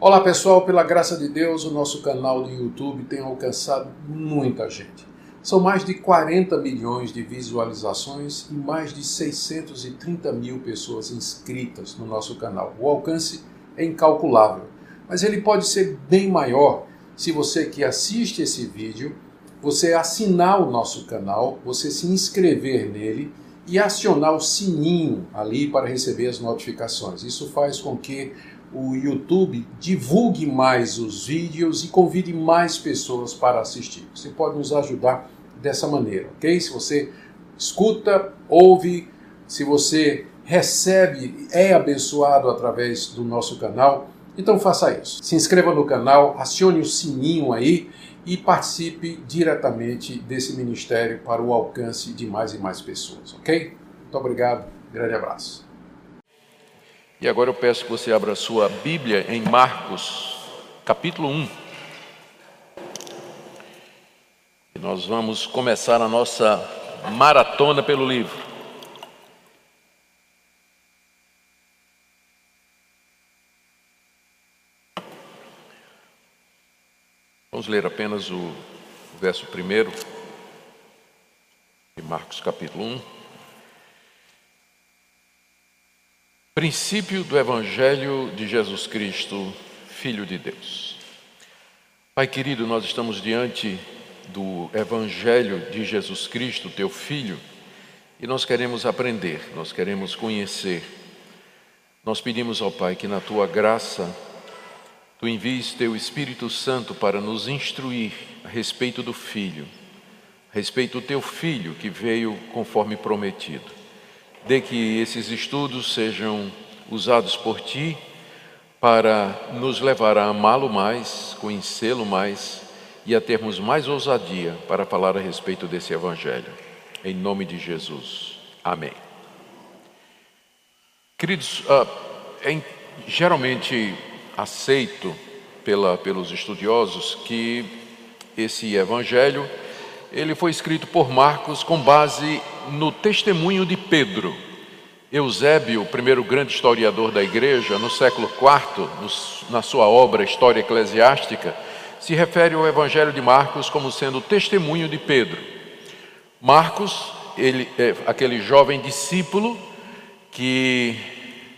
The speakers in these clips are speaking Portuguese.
Olá pessoal, pela graça de Deus, o nosso canal do YouTube tem alcançado muita gente. São mais de 40 milhões de visualizações e mais de 630 mil pessoas inscritas no nosso canal. O alcance é incalculável, mas ele pode ser bem maior se você que assiste esse vídeo, você assinar o nosso canal, você se inscrever nele e acionar o sininho ali para receber as notificações. Isso faz com que o YouTube divulgue mais os vídeos e convide mais pessoas para assistir. Você pode nos ajudar dessa maneira, ok? Se você escuta, ouve, se você recebe, é abençoado através do nosso canal, então faça isso. Se inscreva no canal, acione o sininho aí e participe diretamente desse ministério para o alcance de mais e mais pessoas, ok? Muito obrigado, grande abraço. E agora eu peço que você abra sua Bíblia em Marcos, capítulo 1. E nós vamos começar a nossa maratona pelo livro. Vamos ler apenas o verso primeiro de Marcos capítulo 1. Princípio do Evangelho de Jesus Cristo, Filho de Deus. Pai querido, nós estamos diante do Evangelho de Jesus Cristo, teu Filho, e nós queremos aprender, nós queremos conhecer. Nós pedimos ao Pai que na tua graça tu envies teu Espírito Santo para nos instruir a respeito do Filho, a respeito do teu Filho que veio conforme prometido de que esses estudos sejam usados por ti para nos levar a amá-lo mais, conhecê-lo mais e a termos mais ousadia para falar a respeito desse Evangelho. Em nome de Jesus. Amém. Queridos, uh, é geralmente aceito pela, pelos estudiosos que esse Evangelho ele foi escrito por Marcos com base no testemunho de Pedro. Eusébio, o primeiro grande historiador da igreja, no século IV, na sua obra História Eclesiástica, se refere ao Evangelho de Marcos como sendo o testemunho de Pedro. Marcos, ele é aquele jovem discípulo que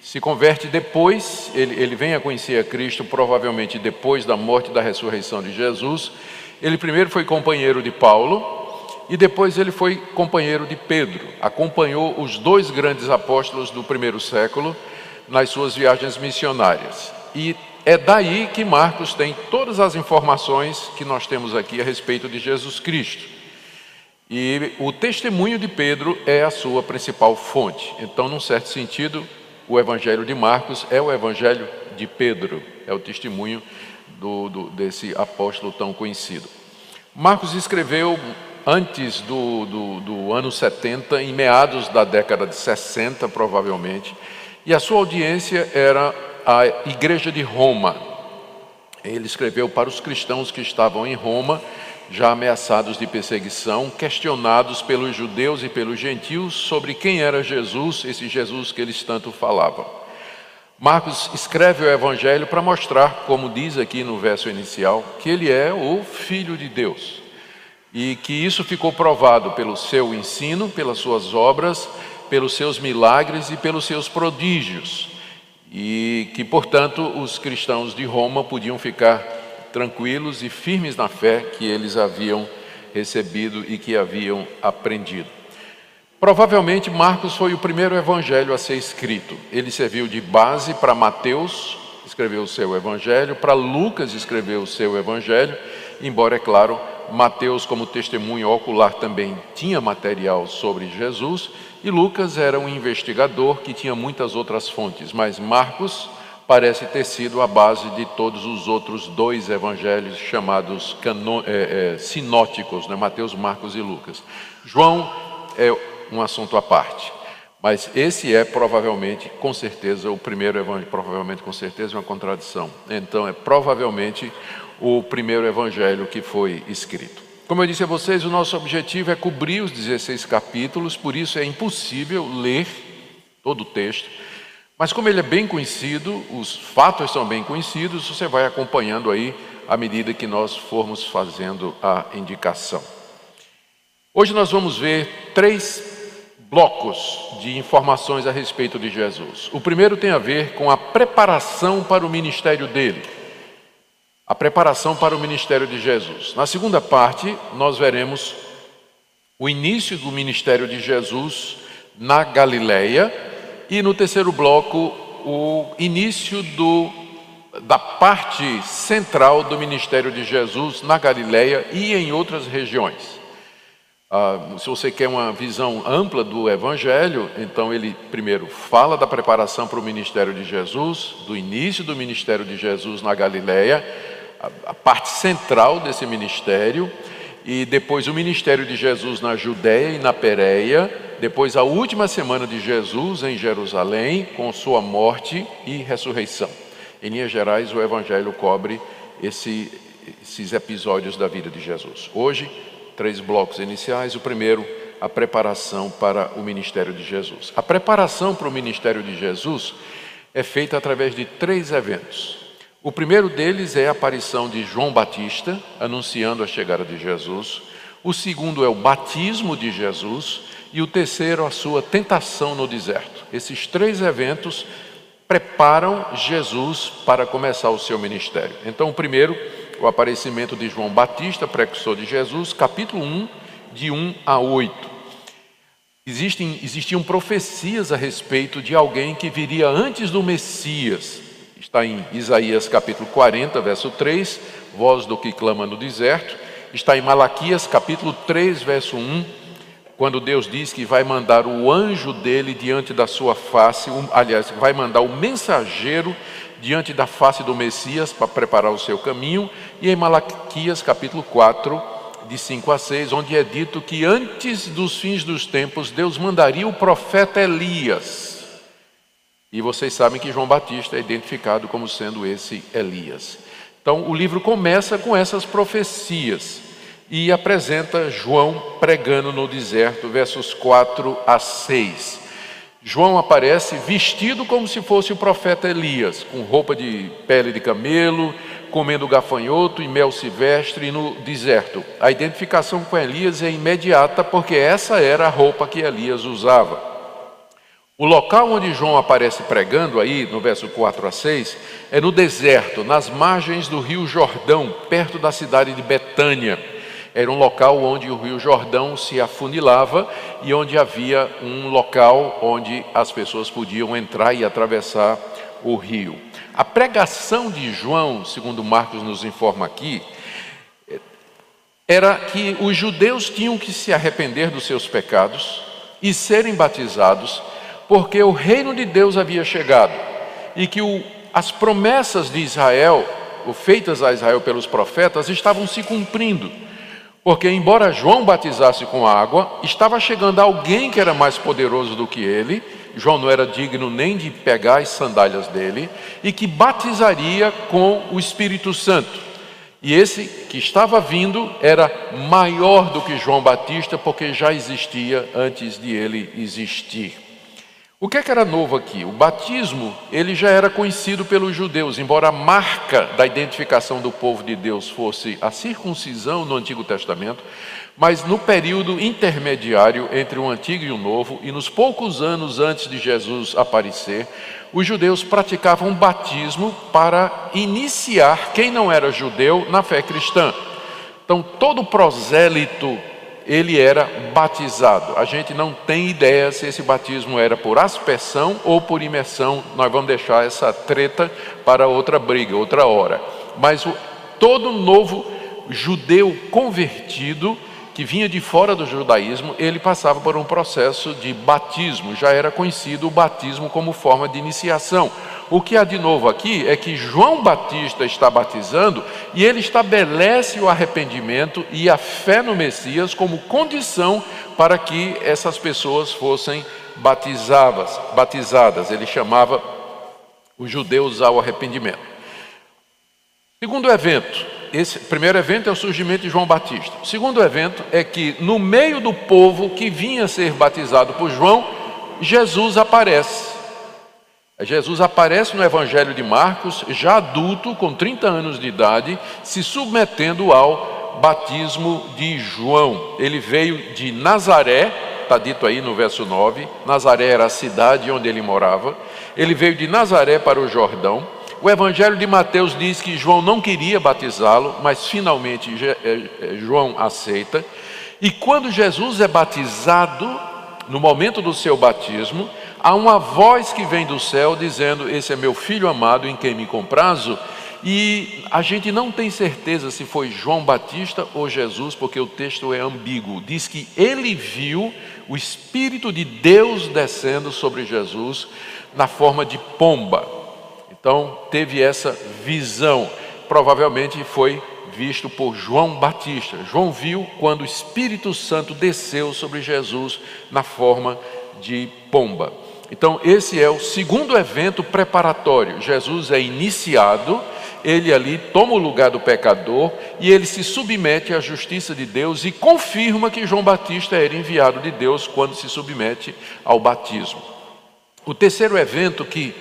se converte depois, ele, ele vem a conhecer a Cristo provavelmente depois da morte e da ressurreição de Jesus, ele primeiro foi companheiro de Paulo e depois ele foi companheiro de Pedro. Acompanhou os dois grandes apóstolos do primeiro século nas suas viagens missionárias. E é daí que Marcos tem todas as informações que nós temos aqui a respeito de Jesus Cristo. E o testemunho de Pedro é a sua principal fonte. Então, num certo sentido, o evangelho de Marcos é o evangelho de Pedro, é o testemunho do, do, desse apóstolo tão conhecido. Marcos escreveu antes do, do, do ano 70, em meados da década de 60, provavelmente, e a sua audiência era a Igreja de Roma. Ele escreveu para os cristãos que estavam em Roma, já ameaçados de perseguição, questionados pelos judeus e pelos gentios sobre quem era Jesus, esse Jesus que eles tanto falavam. Marcos escreve o Evangelho para mostrar, como diz aqui no verso inicial, que ele é o Filho de Deus. E que isso ficou provado pelo seu ensino, pelas suas obras, pelos seus milagres e pelos seus prodígios. E que, portanto, os cristãos de Roma podiam ficar tranquilos e firmes na fé que eles haviam recebido e que haviam aprendido. Provavelmente Marcos foi o primeiro evangelho a ser escrito. Ele serviu de base para Mateus, escreveu o seu evangelho, para Lucas escreveu o seu evangelho, embora, é claro, Mateus, como testemunho ocular, também tinha material sobre Jesus, e Lucas era um investigador que tinha muitas outras fontes, mas Marcos parece ter sido a base de todos os outros dois evangelhos chamados cano, é, é, sinóticos, né? Mateus, Marcos e Lucas. João é um assunto à parte. Mas esse é provavelmente, com certeza, o primeiro evangelho, provavelmente com certeza uma contradição. Então é provavelmente o primeiro evangelho que foi escrito. Como eu disse a vocês, o nosso objetivo é cobrir os 16 capítulos, por isso é impossível ler todo o texto, Mas como ele é bem conhecido, os fatos são bem conhecidos, você vai acompanhando aí à medida que nós formos fazendo a indicação. Hoje nós vamos ver três blocos de informações a respeito de Jesus. O primeiro tem a ver com a preparação para o ministério dele. A preparação para o ministério de Jesus. Na segunda parte, nós veremos o início do ministério de Jesus na Galileia e no terceiro bloco, o início do, da parte central do ministério de Jesus na Galileia e em outras regiões. Ah, se você quer uma visão ampla do Evangelho, então ele primeiro fala da preparação para o ministério de Jesus, do início do ministério de Jesus na Galileia, a, parte central desse ministério, e depois o ministério de Jesus na Judéia e na Pérea, depois a última semana de Jesus em Jerusalém, com sua morte e ressurreição. Em linhas gerais, o Evangelho cobre esse, esses episódios da vida de Jesus. Hoje, três blocos iniciais. O primeiro, a preparação para o ministério de Jesus. A preparação para o ministério de Jesus é feita através de três eventos. O primeiro deles é a aparição de João Batista, anunciando a chegada de Jesus. O segundo é o batismo de Jesus e o terceiro, a sua tentação no deserto. Esses três eventos preparam Jesus para começar o seu ministério. Então, o primeiro, o aparecimento de João Batista, precursor de Jesus, capítulo 1, de 1 a 8. Existem, existiam profecias a respeito de alguém que viria antes do Messias. Está em Isaías capítulo 40, verso 3, voz do que clama no deserto. Está em Malaquias capítulo 3, verso 1, quando Deus diz que vai mandar o anjo dele diante da sua face, aliás, vai mandar o mensageiro diante da face do Messias para preparar o seu caminho, e em Malaquias capítulo 4, de 5 a 6, onde é dito que antes dos fins dos tempos Deus mandaria o profeta Elias. E vocês sabem que João Batista é identificado como sendo esse Elias. Então o livro começa com essas profecias e apresenta João pregando no deserto, versos 4 a 6. João aparece vestido como se fosse o profeta Elias, com roupa de pele de camelo, comendo gafanhoto e mel silvestre no deserto. A identificação com Elias é imediata porque essa era a roupa que Elias usava. O local onde João aparece pregando, aí no verso 4 a 6, é no deserto, nas margens do rio Jordão, perto da cidade de Betânia. Era um local onde o Rio Jordão se afunilava e onde havia um local onde as pessoas podiam entrar e atravessar o rio. A pregação de João, segundo Marcos nos informa aqui, era que os judeus tinham que se arrepender dos seus pecados e serem batizados, porque o reino de Deus havia chegado e que o, as promessas de Israel, feitas a Israel pelos profetas, estavam se cumprindo. Porque, embora João batizasse com água, estava chegando alguém que era mais poderoso do que ele, João não era digno nem de pegar as sandálias dele, e que batizaria com o Espírito Santo. E esse que estava vindo era maior do que João Batista, porque já existia antes de ele existir. O que, é que era novo aqui? O batismo, ele já era conhecido pelos judeus, embora a marca da identificação do povo de Deus fosse a circuncisão no Antigo Testamento, mas no período intermediário entre o Antigo e o Novo, e nos poucos anos antes de Jesus aparecer, os judeus praticavam batismo para iniciar quem não era judeu na fé cristã. Então, todo prosélito ele era batizado. A gente não tem ideia se esse batismo era por aspersão ou por imersão. Nós vamos deixar essa treta para outra briga, outra hora. Mas o, todo novo judeu convertido que vinha de fora do judaísmo, ele passava por um processo de batismo. Já era conhecido o batismo como forma de iniciação. O que há de novo aqui é que João Batista está batizando e ele estabelece o arrependimento e a fé no Messias como condição para que essas pessoas fossem batizadas. batizadas. Ele chamava os judeus ao arrependimento. Segundo evento, esse primeiro evento é o surgimento de João Batista. Segundo evento é que no meio do povo que vinha ser batizado por João, Jesus aparece. Jesus aparece no Evangelho de Marcos, já adulto, com 30 anos de idade, se submetendo ao batismo de João. Ele veio de Nazaré, está dito aí no verso 9. Nazaré era a cidade onde ele morava. Ele veio de Nazaré para o Jordão. O Evangelho de Mateus diz que João não queria batizá-lo, mas finalmente eh, eh, João aceita. E quando Jesus é batizado, no momento do seu batismo, há uma voz que vem do céu dizendo: Esse é meu filho amado em quem me comprazo. E a gente não tem certeza se foi João Batista ou Jesus, porque o texto é ambíguo. Diz que ele viu o Espírito de Deus descendo sobre Jesus na forma de pomba. Então teve essa visão. Provavelmente foi visto por João Batista. João viu quando o Espírito Santo desceu sobre Jesus na forma de pomba. Então, esse é o segundo evento preparatório. Jesus é iniciado, ele ali toma o lugar do pecador e ele se submete à justiça de Deus e confirma que João Batista era enviado de Deus quando se submete ao batismo. O terceiro evento que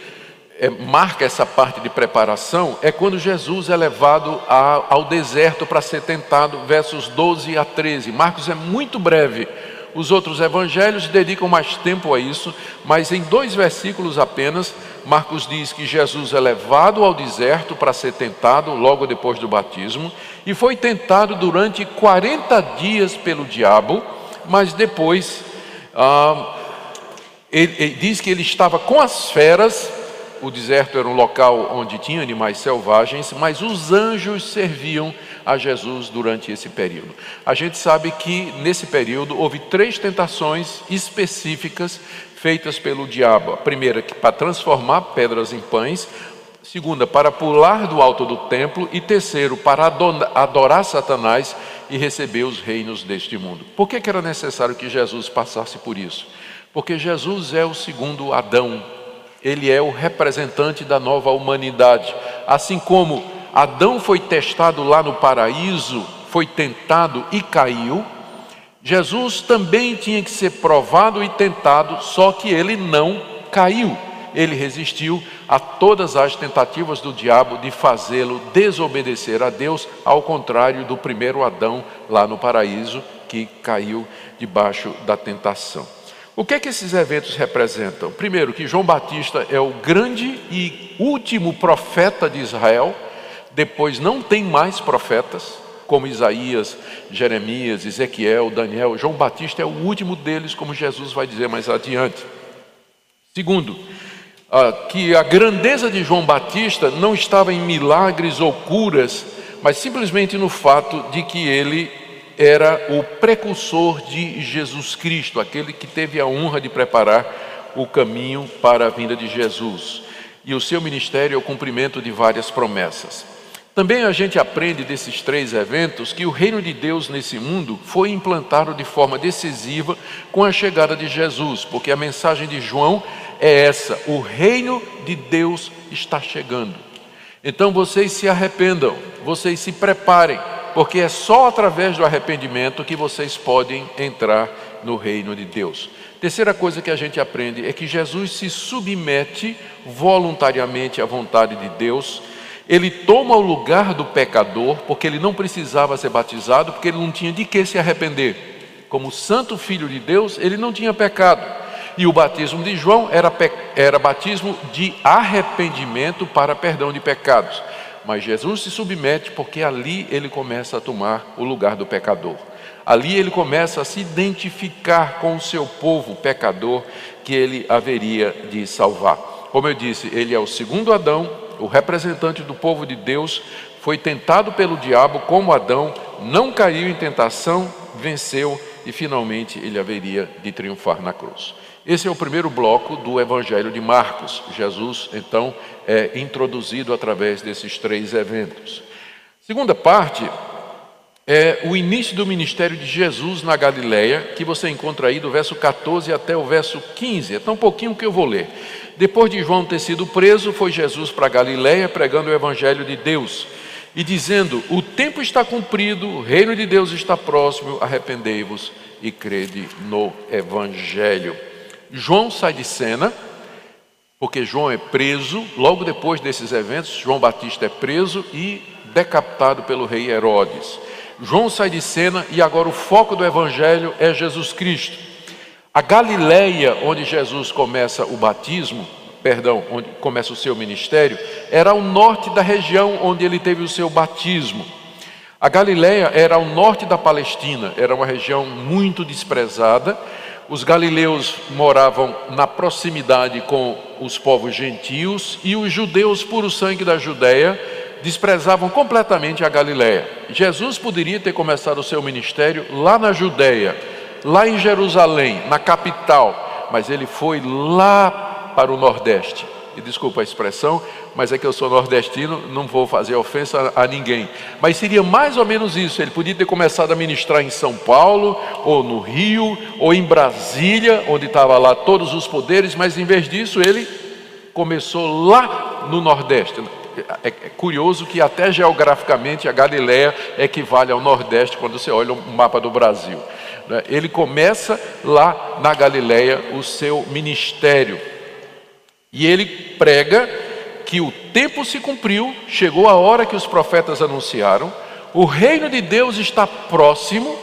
é, marca essa parte de preparação é quando Jesus é levado a, ao deserto para ser tentado, versos 12 a 13. Marcos é muito breve os outros evangelhos dedicam mais tempo a isso, mas em dois versículos apenas, Marcos diz que Jesus é levado ao deserto para ser tentado logo depois do batismo, e foi tentado durante 40 dias pelo diabo, mas depois ah, ele, ele diz que ele estava com as feras. O deserto era um local onde tinha animais selvagens, mas os anjos serviam a Jesus durante esse período. A gente sabe que nesse período houve três tentações específicas feitas pelo diabo. A primeira, para transformar pedras em pães. Segunda, para pular do alto do templo. E terceiro, para adorar Satanás e receber os reinos deste mundo. Por que, era necessário que Jesus passasse por isso? Porque Jesus é o segundo Adão, ele é o representante da nova humanidade. Assim como Adão foi testado lá no paraíso, foi tentado e caiu. Jesus também tinha que ser provado e tentado, só que ele não caiu. Ele resistiu a todas as tentativas do diabo de fazê-lo desobedecer a Deus, ao contrário do primeiro Adão lá no paraíso, que caiu debaixo da tentação. O que é que esses eventos representam? Primeiro, que João Batista é o grande e último profeta de Israel depois não tem mais profetas, como Isaías, Jeremias, Ezequiel, Daniel. João Batista é o último deles, como Jesus vai dizer mais adiante. Segundo, que a grandeza de João Batista não estava em milagres ou curas, mas simplesmente no fato de que ele era o precursor de Jesus Cristo, aquele que teve a honra de preparar o caminho para a vinda de Jesus. E o seu ministério é o cumprimento de várias promessas. Também a gente aprende desses três eventos que o reino de Deus nesse mundo foi implantado de forma decisiva com a chegada de Jesus, porque a mensagem de João é essa: o reino de Deus está chegando. Então vocês se arrependam, vocês se preparem, porque é só através do arrependimento que vocês podem entrar no reino de Deus. Terceira coisa que a gente aprende é que Jesus se submete voluntariamente à vontade de Deus ele toma o lugar do pecador, porque ele não precisava ser batizado, porque ele não tinha de que se arrepender. Como santo filho de Deus, ele não tinha pecado. E o batismo de João era, era batismo de arrependimento para perdão de pecados. Mas Jesus se submete porque ali ele começa a tomar o lugar do pecador. Ali ele começa a se identificar com o seu povo pecador que ele haveria de salvar. Como eu disse, ele é o segundo Adão, o representante do povo de Deus, foi tentado pelo diabo como Adão, não caiu em tentação, venceu e finalmente ele haveria de triunfar na cruz. Esse é o primeiro bloco do Evangelho de Marcos. Jesus, então, é introduzido através desses três eventos. Segunda parte é o início do ministério de Jesus na Galileia, que você encontra aí do verso 14 até o verso 15. É tão pouquinho que eu vou ler. Depois de João ter sido preso, foi Jesus para Galiléia pregando o evangelho de Deus e dizendo: O tempo está cumprido, o reino de Deus está próximo, arrependei-vos e crede no evangelho. João sai de cena porque João é preso, logo depois desses eventos, João Batista é preso e decapitado pelo rei Herodes. João sai de cena e agora o foco do evangelho é Jesus Cristo. A Galileia, onde Jesus começa o batismo, perdão, onde começa o seu ministério, era ao norte da região onde ele teve o seu batismo. A Galileia era ao norte da Palestina, era uma região muito desprezada. Os galileus moravam na proximidade com os povos gentios e os judeus puro sangue da Judéia desprezavam completamente a Galileia. Jesus poderia ter começado o seu ministério lá na Judéia, lá em Jerusalém, na capital, mas ele foi lá para o Nordeste. E desculpa a expressão, mas é que eu sou nordestino, não vou fazer ofensa a ninguém. Mas seria mais ou menos isso. Ele podia ter começado a ministrar em São Paulo, ou no Rio, ou em Brasília, onde estava lá todos os poderes, mas em vez disso ele começou lá no Nordeste, é, é curioso que até geograficamente a Galiléia equivale ao Nordeste quando você olha o mapa do Brasil. Né? Ele começa lá na Galiléia o seu ministério e ele prega que o tempo se cumpriu, chegou a hora que os profetas anunciaram, o reino de Deus está próximo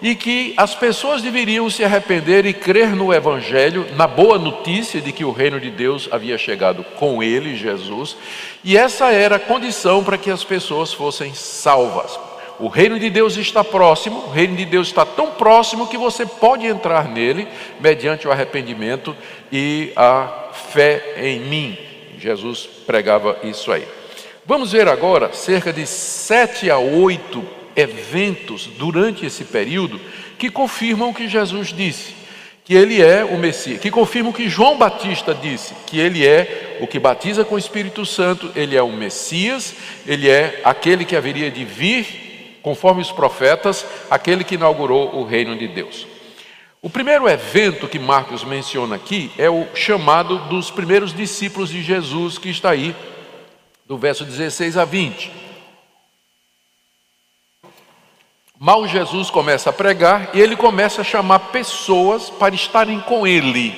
e que as pessoas deveriam se arrepender e crer no Evangelho, na boa notícia de que o reino de Deus havia chegado com ele, Jesus, e essa era a condição para que as pessoas fossem salvas. O reino de Deus está próximo, o reino de Deus está tão próximo que você pode entrar nele mediante o arrependimento e a fé em mim. Jesus pregava isso aí. Vamos ver agora cerca de sete a oito eventos durante esse período que confirmam o que Jesus disse, que ele é o Messias, que confirmam o que João Batista disse, que ele é o que batiza com o Espírito Santo, ele é o Messias, ele é aquele que haveria de vir, conforme os profetas, aquele que inaugurou o reino de Deus. O primeiro evento que Marcos menciona aqui é o chamado dos primeiros discípulos de Jesus, que está aí, do verso 16 a 20. Mal Jesus começa a pregar e ele começa a chamar pessoas para estarem com ele,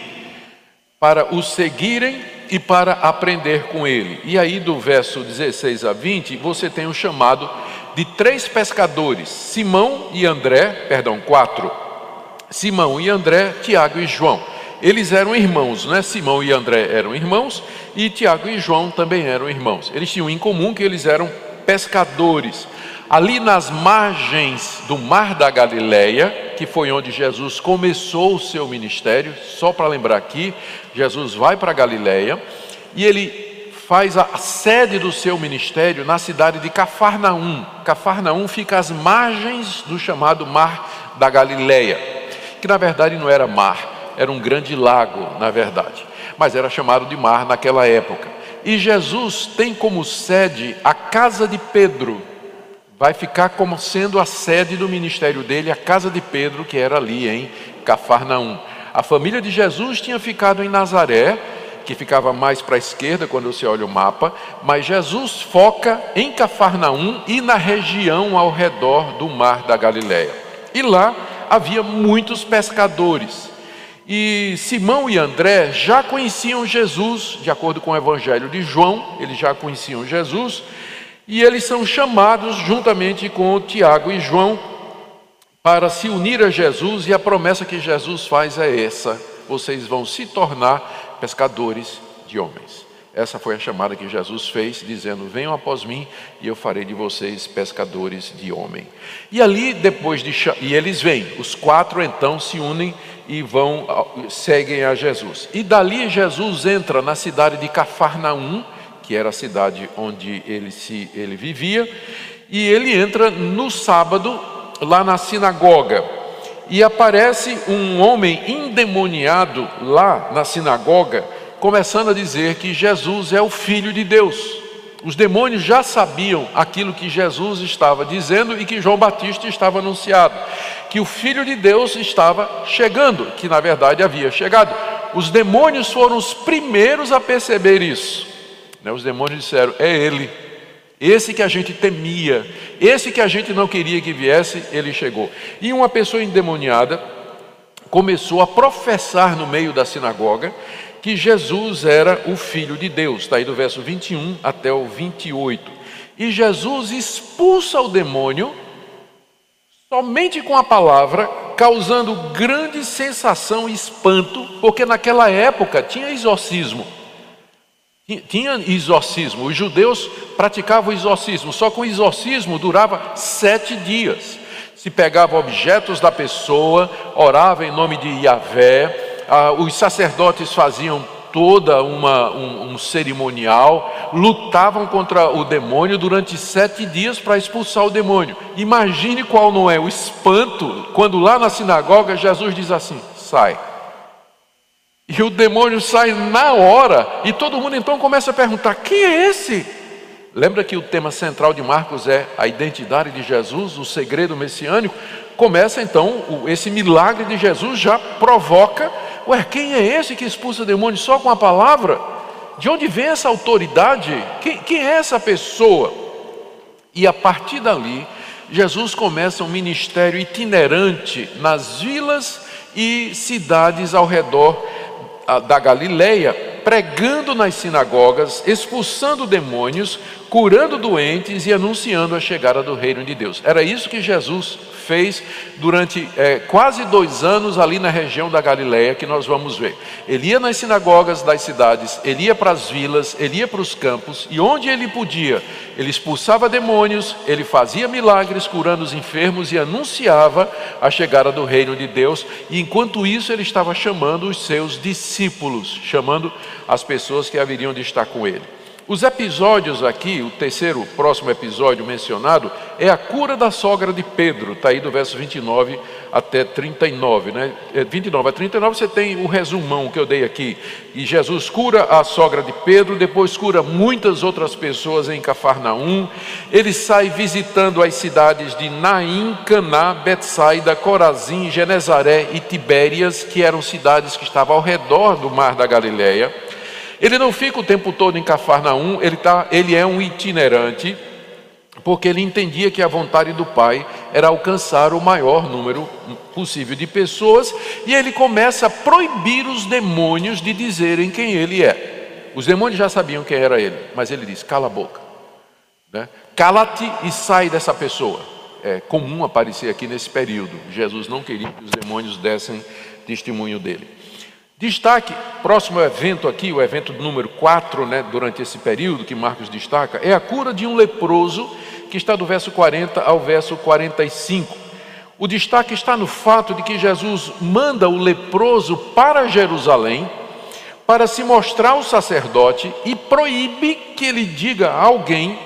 para o seguirem e para aprender com ele. E aí, do verso 16 a 20, você tem o chamado de três pescadores: Simão e André, perdão, quatro. Simão e André, Tiago e João. Eles eram irmãos, né? Simão e André eram irmãos e Tiago e João também eram irmãos. Eles tinham em comum que eles eram pescadores ali nas margens do Mar da Galileia, que foi onde Jesus começou o seu ministério, só para lembrar aqui, Jesus vai para a Galileia e ele faz a sede do seu ministério na cidade de Cafarnaum. Cafarnaum fica às margens do chamado Mar da Galileia, que na verdade não era mar, era um grande lago, na verdade, mas era chamado de mar naquela época. E Jesus tem como sede a casa de Pedro, vai ficar como sendo a sede do ministério dele, a casa de Pedro, que era ali em Cafarnaum. A família de Jesus tinha ficado em Nazaré, que ficava mais para a esquerda quando você olha o mapa, mas Jesus foca em Cafarnaum e na região ao redor do mar da Galileia. E lá havia muitos pescadores. E Simão e André já conheciam Jesus, de acordo com o evangelho de João, eles já conheciam Jesus, e eles são chamados, juntamente com Tiago e João, para se unir a Jesus, e a promessa que Jesus faz é essa: vocês vão se tornar pescadores de homens. Essa foi a chamada que Jesus fez, dizendo: Venham após mim e eu farei de vocês pescadores de homem. E ali, depois de. E eles vêm, os quatro então se unem e vão, seguem a Jesus. E dali Jesus entra na cidade de Cafarnaum, que era a cidade onde ele, se, ele vivia, e ele entra no sábado lá na sinagoga. E aparece um homem endemoniado lá na sinagoga, começando a dizer que Jesus é o Filho de Deus. Os demônios já sabiam aquilo que Jesus estava dizendo e que João Batista estava anunciado, que o Filho de Deus estava chegando, que na verdade havia chegado. Os demônios foram os primeiros a perceber isso. Né, os demônios disseram: É ele, esse que a gente temia, esse que a gente não queria que viesse, ele chegou. E uma pessoa endemoniada começou a professar no meio da sinagoga que Jesus era o Filho de Deus. Está aí do verso 21 até o 28. E Jesus expulsa o demônio somente com a palavra, causando grande sensação e espanto, porque naquela época tinha exorcismo. Tinha exorcismo, os judeus praticavam exorcismo, só que o exorcismo durava sete dias. Se pegava objetos da pessoa, orava em nome de Yahvé, ah, os sacerdotes faziam toda uma, um, um cerimonial, lutavam contra o demônio durante sete dias para expulsar o demônio. Imagine qual não é o espanto quando lá na sinagoga Jesus diz assim: sai. E o demônio sai na hora, e todo mundo então começa a perguntar: quem é esse? Lembra que o tema central de Marcos é a identidade de Jesus, o segredo messiânico? Começa então, esse milagre de Jesus já provoca Ué, quem é esse que expulsa demônios só com a palavra? De onde vem essa autoridade? Quem, quem é essa pessoa? E a partir dali, Jesus começa um ministério itinerante nas vilas e cidades ao redor da Galileia, pregando nas sinagogas, expulsando demônios, curando doentes e anunciando a chegada do reino de Deus. Era isso que Jesus fez durante é, quase dois anos ali na região da Galiléia, que nós vamos ver. Ele ia nas sinagogas das cidades, ele ia para as vilas, ele ia para os campos, e onde ele podia, ele expulsava demônios, ele fazia milagres curando os enfermos e anunciava a chegada do reino de Deus, e enquanto isso ele estava chamando os seus discípulos, chamando as pessoas que haveriam de estar com ele. Os episódios aqui, o terceiro, próximo episódio mencionado, é a cura da sogra de Pedro, está aí do verso 29 até 39, né? 29 é, a 39 você tem o resumão que eu dei aqui. E Jesus cura a sogra de Pedro, depois cura muitas outras pessoas em Cafarnaum. Ele sai visitando as cidades de Naim, Caná, Betsaida, Corazim, Genezaré e Tibérias, que eram cidades que estavam ao redor do mar da Galileia. Ele não fica o tempo todo em Cafarnaum, ele, tá, ele é um itinerante, porque ele entendia que a vontade do Pai era alcançar o maior número possível de pessoas, e ele começa a proibir os demônios de dizerem quem ele é. Os demônios já sabiam quem era ele, mas ele diz: cala a boca, né? cala-te e sai dessa pessoa. É comum aparecer aqui nesse período. Jesus não queria que os demônios dessem testemunho dele. Destaque, próximo evento aqui, o evento número 4, né, durante esse período que Marcos destaca, é a cura de um leproso, que está do verso 40 ao verso 45. O destaque está no fato de que Jesus manda o leproso para Jerusalém para se mostrar ao sacerdote e proíbe que ele diga a alguém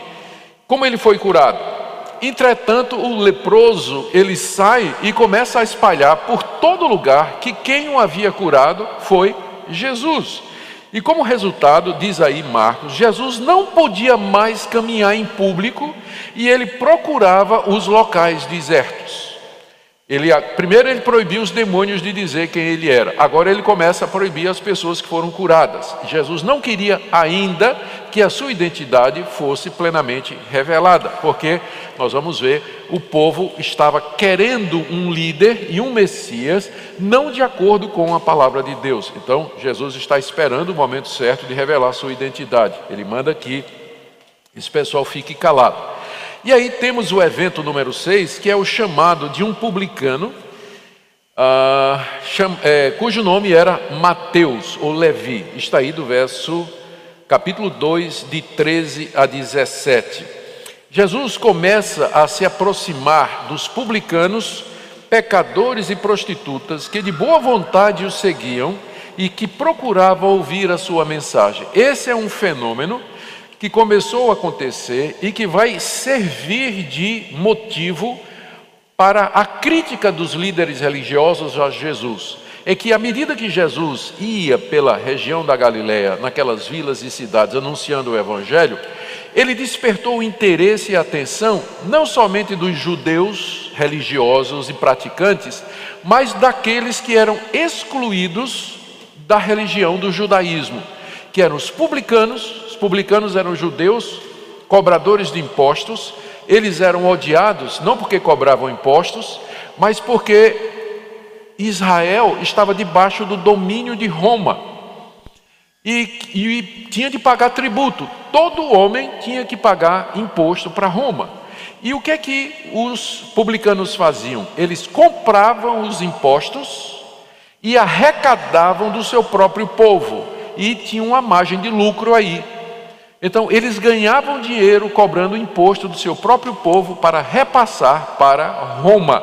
como ele foi curado. Entretanto, o leproso, ele sai e começa a espalhar por todo lugar que quem o havia curado foi Jesus. E como resultado, diz aí Marcos, Jesus não podia mais caminhar em público e ele procurava os locais desertos. Ele, primeiro ele proibiu os demônios de dizer quem ele era. Agora ele começa a proibir as pessoas que foram curadas. Jesus não queria ainda que a sua identidade fosse plenamente revelada, porque nós vamos ver, o povo estava querendo um líder e um Messias, não de acordo com a palavra de Deus. Então, Jesus está esperando o momento certo de revelar sua identidade. Ele manda que esse pessoal fique calado. E aí temos o evento número 6, que é o chamado de um publicano, uh, cham, é, cujo nome era Mateus ou Levi. Está aí do verso, capítulo 2, de 13 a 17. Jesus começa a se aproximar dos publicanos, pecadores e prostitutas que de boa vontade o seguiam e que procuravam ouvir a sua mensagem. Esse é um fenômeno que começou a acontecer e que vai servir de motivo para a crítica dos líderes religiosos a Jesus. É que à medida que Jesus ia pela região da Galiléia, naquelas vilas e cidades anunciando o evangelho, ele despertou o interesse e a atenção não somente dos judeus religiosos e praticantes, mas daqueles que eram excluídos da religião do judaísmo, que eram os publicanos, publicanos eram judeus, cobradores de impostos, eles eram odiados não porque cobravam impostos, mas porque Israel estava debaixo do domínio de Roma. e, e tinha de pagar tributo. Todo homem tinha que pagar imposto para Roma. E o que é que os publicanos faziam? Eles compravam os impostos e arrecadavam do seu próprio povo e tinham uma margem de lucro aí. Então, eles ganhavam dinheiro cobrando imposto do seu próprio povo para repassar para Roma.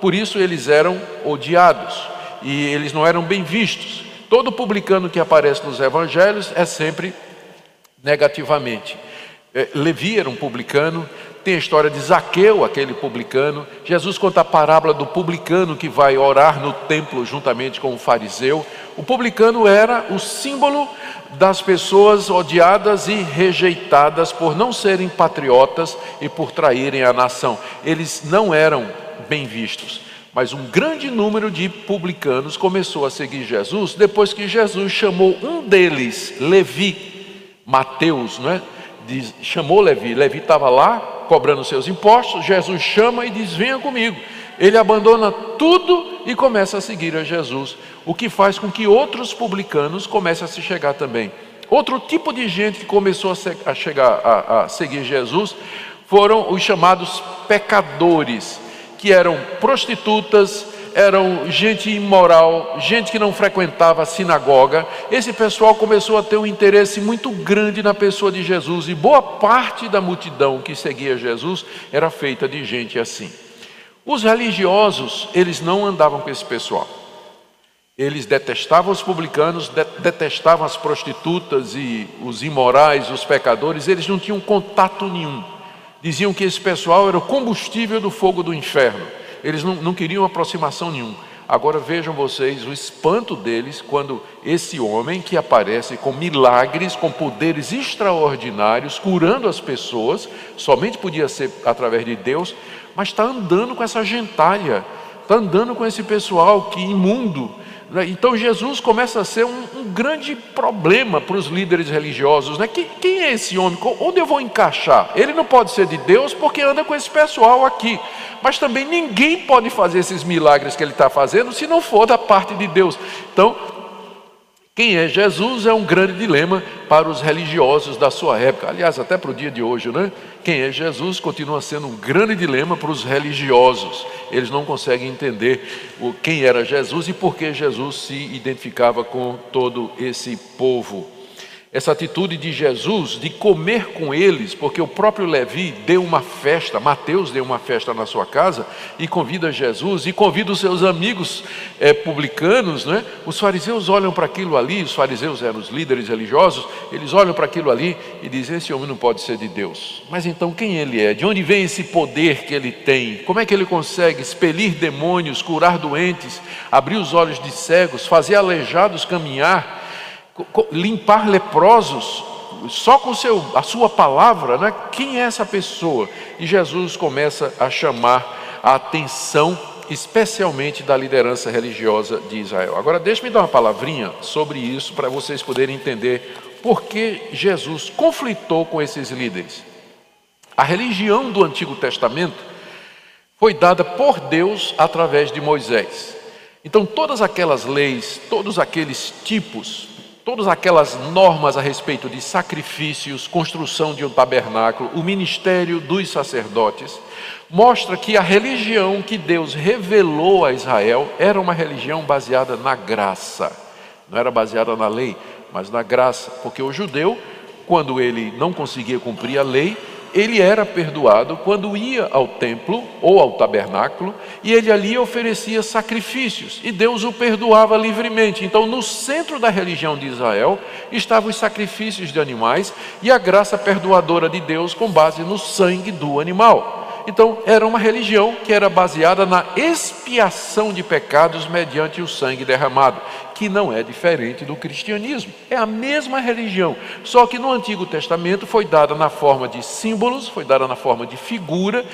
Por isso, eles eram odiados e eles não eram bem vistos. Todo publicano que aparece nos evangelhos é sempre negativamente. É, Levi era um publicano, tem a história de Zaqueu, aquele publicano. Jesus conta a parábola do publicano que vai orar no templo juntamente com o fariseu. O publicano era o símbolo das pessoas odiadas e rejeitadas por não serem patriotas e por traírem a nação. Eles não eram bem vistos. Mas um grande número de publicanos começou a seguir Jesus depois que Jesus chamou um deles, Levi, Mateus, não é? Diz, chamou Levi. Levi estava lá cobrando seus impostos. Jesus chama e diz: Venha comigo. Ele abandona tudo e começa a seguir a Jesus, o que faz com que outros publicanos comecem a se chegar também. Outro tipo de gente que começou a, chegar a, a seguir Jesus foram os chamados pecadores que eram prostitutas, eram gente imoral, gente que não frequentava a sinagoga. Esse pessoal começou a ter um interesse muito grande na pessoa de Jesus e boa parte da multidão que seguia Jesus era feita de gente assim. Os religiosos, eles não andavam com esse pessoal. Eles detestavam os publicanos, detestavam as prostitutas e os imorais, os pecadores, eles não tinham contato nenhum diziam que esse pessoal era o combustível do fogo do inferno. Eles não, não queriam aproximação nenhuma. Agora vejam vocês o espanto deles quando esse homem que aparece com milagres, com poderes extraordinários, curando as pessoas, somente podia ser através de Deus, mas está andando com essa gentalha, está andando com esse pessoal que imundo? Então Jesus começa a ser um, um grande problema para os líderes religiosos. Né? Quem, quem, é esse homem? Onde eu vou encaixar? Ele não pode ser de Deus porque anda com esse pessoal aqui. Mas também ninguém pode fazer esses milagres que ele está fazendo se não for da parte de Deus. Então quem é Jesus é um grande dilema para os religiosos da sua época, aliás, até para o dia de hoje, né? Quem é Jesus continua sendo um grande dilema para os religiosos. Eles não conseguem entender quem era Jesus e por que Jesus se identificava com todo esse povo essa atitude de Jesus de comer com eles, porque o próprio Levi deu uma festa, Mateus deu uma festa na sua casa e convida Jesus e convida os seus amigos é, publicanos, né? Os fariseus olham para aquilo ali, os fariseus eram os líderes religiosos, eles olham para aquilo ali e dizem: esse homem não pode ser de Deus. Mas então quem ele é? De onde vem esse poder que ele tem? Como é que ele consegue expelir demônios, curar doentes, abrir os olhos de cegos, fazer aleijados caminhar? Limpar leprosos só com seu, a sua palavra, né? quem é essa pessoa? E Jesus começa a chamar a atenção, especialmente da liderança religiosa de Israel. Agora, deixe-me dar uma palavrinha sobre isso para vocês poderem entender por que Jesus conflitou com esses líderes. A religião do Antigo Testamento foi dada por Deus através de Moisés. Então, todas aquelas leis, todos aqueles tipos, todas aquelas normas a respeito de sacrifícios, construção de um tabernáculo, o ministério dos sacerdotes, mostra que a religião que Deus revelou a Israel era uma religião baseada na graça. Não era baseada na lei, mas na graça, porque o judeu, quando ele não conseguia cumprir a lei, ele era perdoado quando ia ao templo ou ao tabernáculo e ele ali oferecia sacrifícios e Deus o perdoava livremente. Então, no centro da religião de Israel estavam os sacrifícios de animais e a graça perdoadora de Deus com base no sangue do animal. Então, era uma religião que era baseada na expiação de pecados mediante o sangue derramado, que não é diferente do cristianismo. É a mesma religião, só que no Antigo Testamento foi dada na forma de símbolos, foi dada na forma de figura,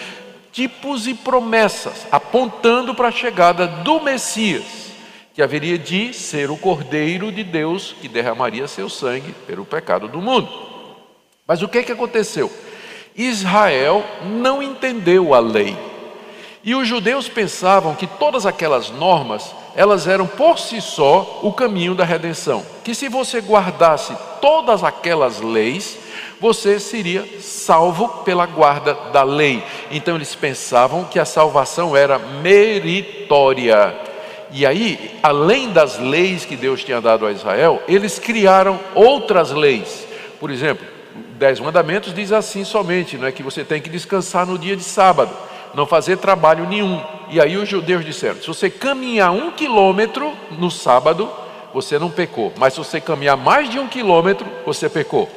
tipos e promessas, apontando para a chegada do Messias, que haveria de ser o Cordeiro de Deus que derramaria seu sangue pelo pecado do mundo. Mas o que, que aconteceu? Israel não entendeu a lei. E os judeus pensavam que todas aquelas normas, elas eram por si só o caminho da redenção. Que se você guardasse todas aquelas leis, você seria salvo pela guarda da lei. Então eles pensavam que a salvação era meritória. E aí, além das leis que Deus tinha dado a Israel, eles criaram outras leis. Por exemplo, Dez Mandamentos diz assim somente, não é que você tem que descansar no dia de sábado, não fazer trabalho nenhum. E aí os judeus disseram: se você caminhar um quilômetro no sábado, você não pecou. Mas se você caminhar mais de um quilômetro, você pecou.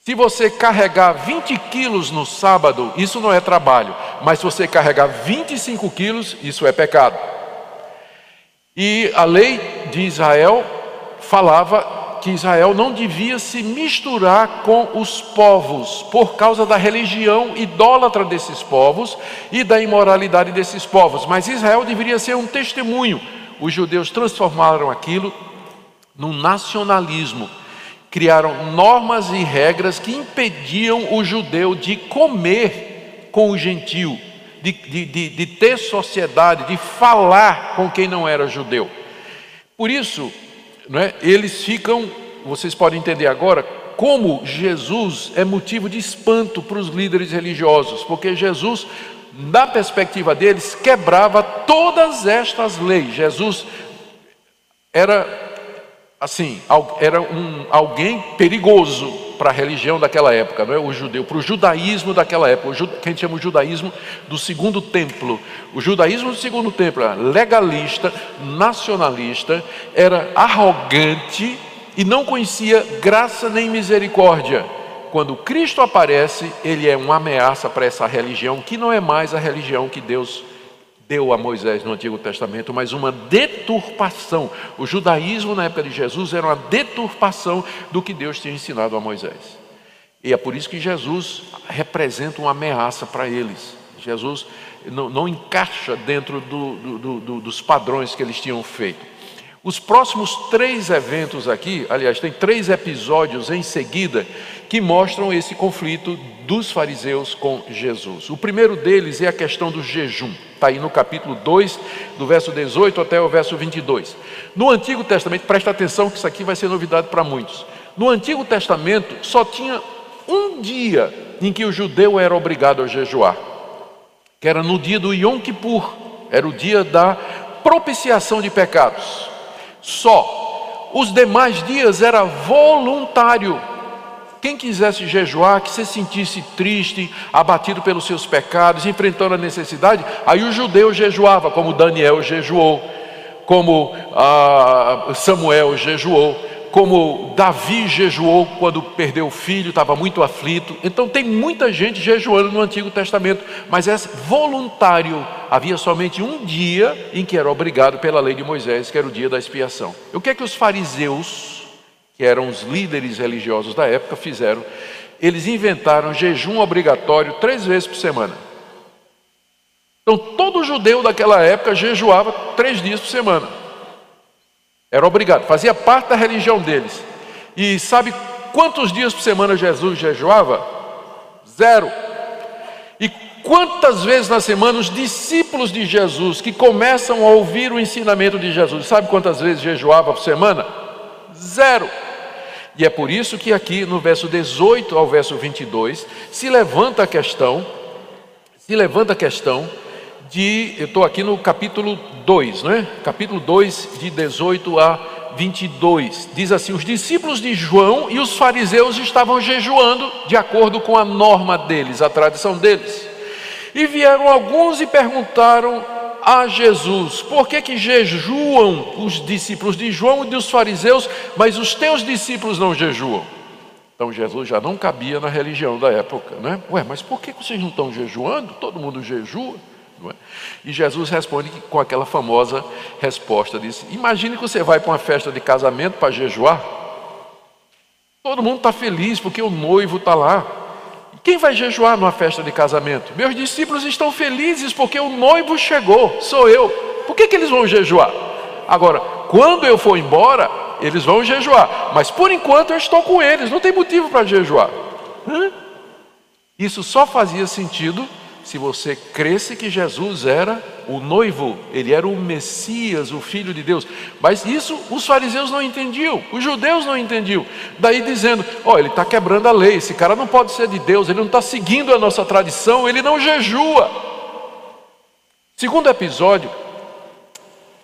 Se você carregar 20 quilos no sábado, isso não é trabalho. Mas se você carregar 25 quilos, isso é pecado. E a lei de Israel falava que Israel não devia se misturar com os povos por causa da religião idólatra desses povos e da imoralidade desses povos. Mas Israel deveria ser um testemunho. Os judeus transformaram aquilo num nacionalismo criaram normas e regras que impediam o judeu de comer com o gentio, de, de, de, de ter sociedade, de falar com quem não era judeu. Por isso, é, eles ficam, vocês podem entender agora, como Jesus é motivo de espanto para os líderes religiosos, porque Jesus, da perspectiva deles, quebrava todas estas leis. Jesus era assim, era um, alguém perigoso para a religião daquela época, não é? o judeu, para o judaísmo daquela época, o que a gente chama o judaísmo do segundo templo. O judaísmo do segundo templo era legalista, nacionalista, era arrogante e não conhecia graça nem misericórdia. Quando Cristo aparece, ele é uma ameaça para essa religião, que não é mais a religião que Deus deu a Moisés no Antigo Testamento, mas uma deturpação. O judaísmo na época de Jesus era uma deturpação do que Deus tinha ensinado a Moisés. E é por isso que Jesus representa uma ameaça para eles. Jesus não, não encaixa dentro do, do, do, dos padrões que eles tinham feito. Os próximos três eventos aqui, aliás, tem três episódios em seguida que mostram esse conflito dos fariseus com Jesus. O primeiro deles é a questão do jejum. Está aí no capítulo 2, do verso 18 até o verso 22. No Antigo Testamento, presta atenção que isso aqui vai ser novidade para muitos. No Antigo Testamento só tinha um dia em que o judeu era obrigado a jejuar, que era no dia do Yom Kippur, era o dia da propiciação de pecados só. Os demais dias era voluntário. Quem quisesse jejuar, que se sentisse triste, abatido pelos seus pecados, enfrentando a necessidade, aí o judeu jejuava, como Daniel jejuou, como ah, Samuel jejuou como Davi jejuou quando perdeu o filho, estava muito aflito. Então tem muita gente jejuando no Antigo Testamento, mas é voluntário. Havia somente um dia em que era obrigado pela lei de Moisés, que era o dia da expiação. O que é que os fariseus, que eram os líderes religiosos da época, fizeram? Eles inventaram jejum obrigatório três vezes por semana. Então todo judeu daquela época jejuava três dias por semana. Era obrigado, fazia parte da religião deles. E sabe quantos dias por semana Jesus jejuava? Zero. E quantas vezes na semana os discípulos de Jesus que começam a ouvir o ensinamento de Jesus, sabe quantas vezes jejuava por semana? Zero. E é por isso que aqui no verso 18 ao verso 22 se levanta a questão, se levanta a questão de, eu estou aqui no capítulo 2, né? Capítulo 2, de 18 a 22. Diz assim: Os discípulos de João e os fariseus estavam jejuando de acordo com a norma deles, a tradição deles. E vieram alguns e perguntaram a Jesus: Por que que jejuam os discípulos de João e dos fariseus, mas os teus discípulos não jejuam? Então Jesus já não cabia na religião da época, né? Ué, mas por que vocês não estão jejuando? Todo mundo jejua. É? E Jesus responde com aquela famosa resposta: diz, Imagine que você vai para uma festa de casamento para jejuar. Todo mundo está feliz porque o noivo está lá. Quem vai jejuar numa festa de casamento? Meus discípulos estão felizes porque o noivo chegou, sou eu. Por que, que eles vão jejuar? Agora, quando eu for embora, eles vão jejuar. Mas por enquanto eu estou com eles, não tem motivo para jejuar. Hã? Isso só fazia sentido se você cresce que Jesus era o noivo, ele era o Messias, o Filho de Deus. Mas isso os fariseus não entendiam, os judeus não entendiam. Daí dizendo: Ó, oh, ele está quebrando a lei, esse cara não pode ser de Deus, ele não está seguindo a nossa tradição, ele não jejua. Segundo episódio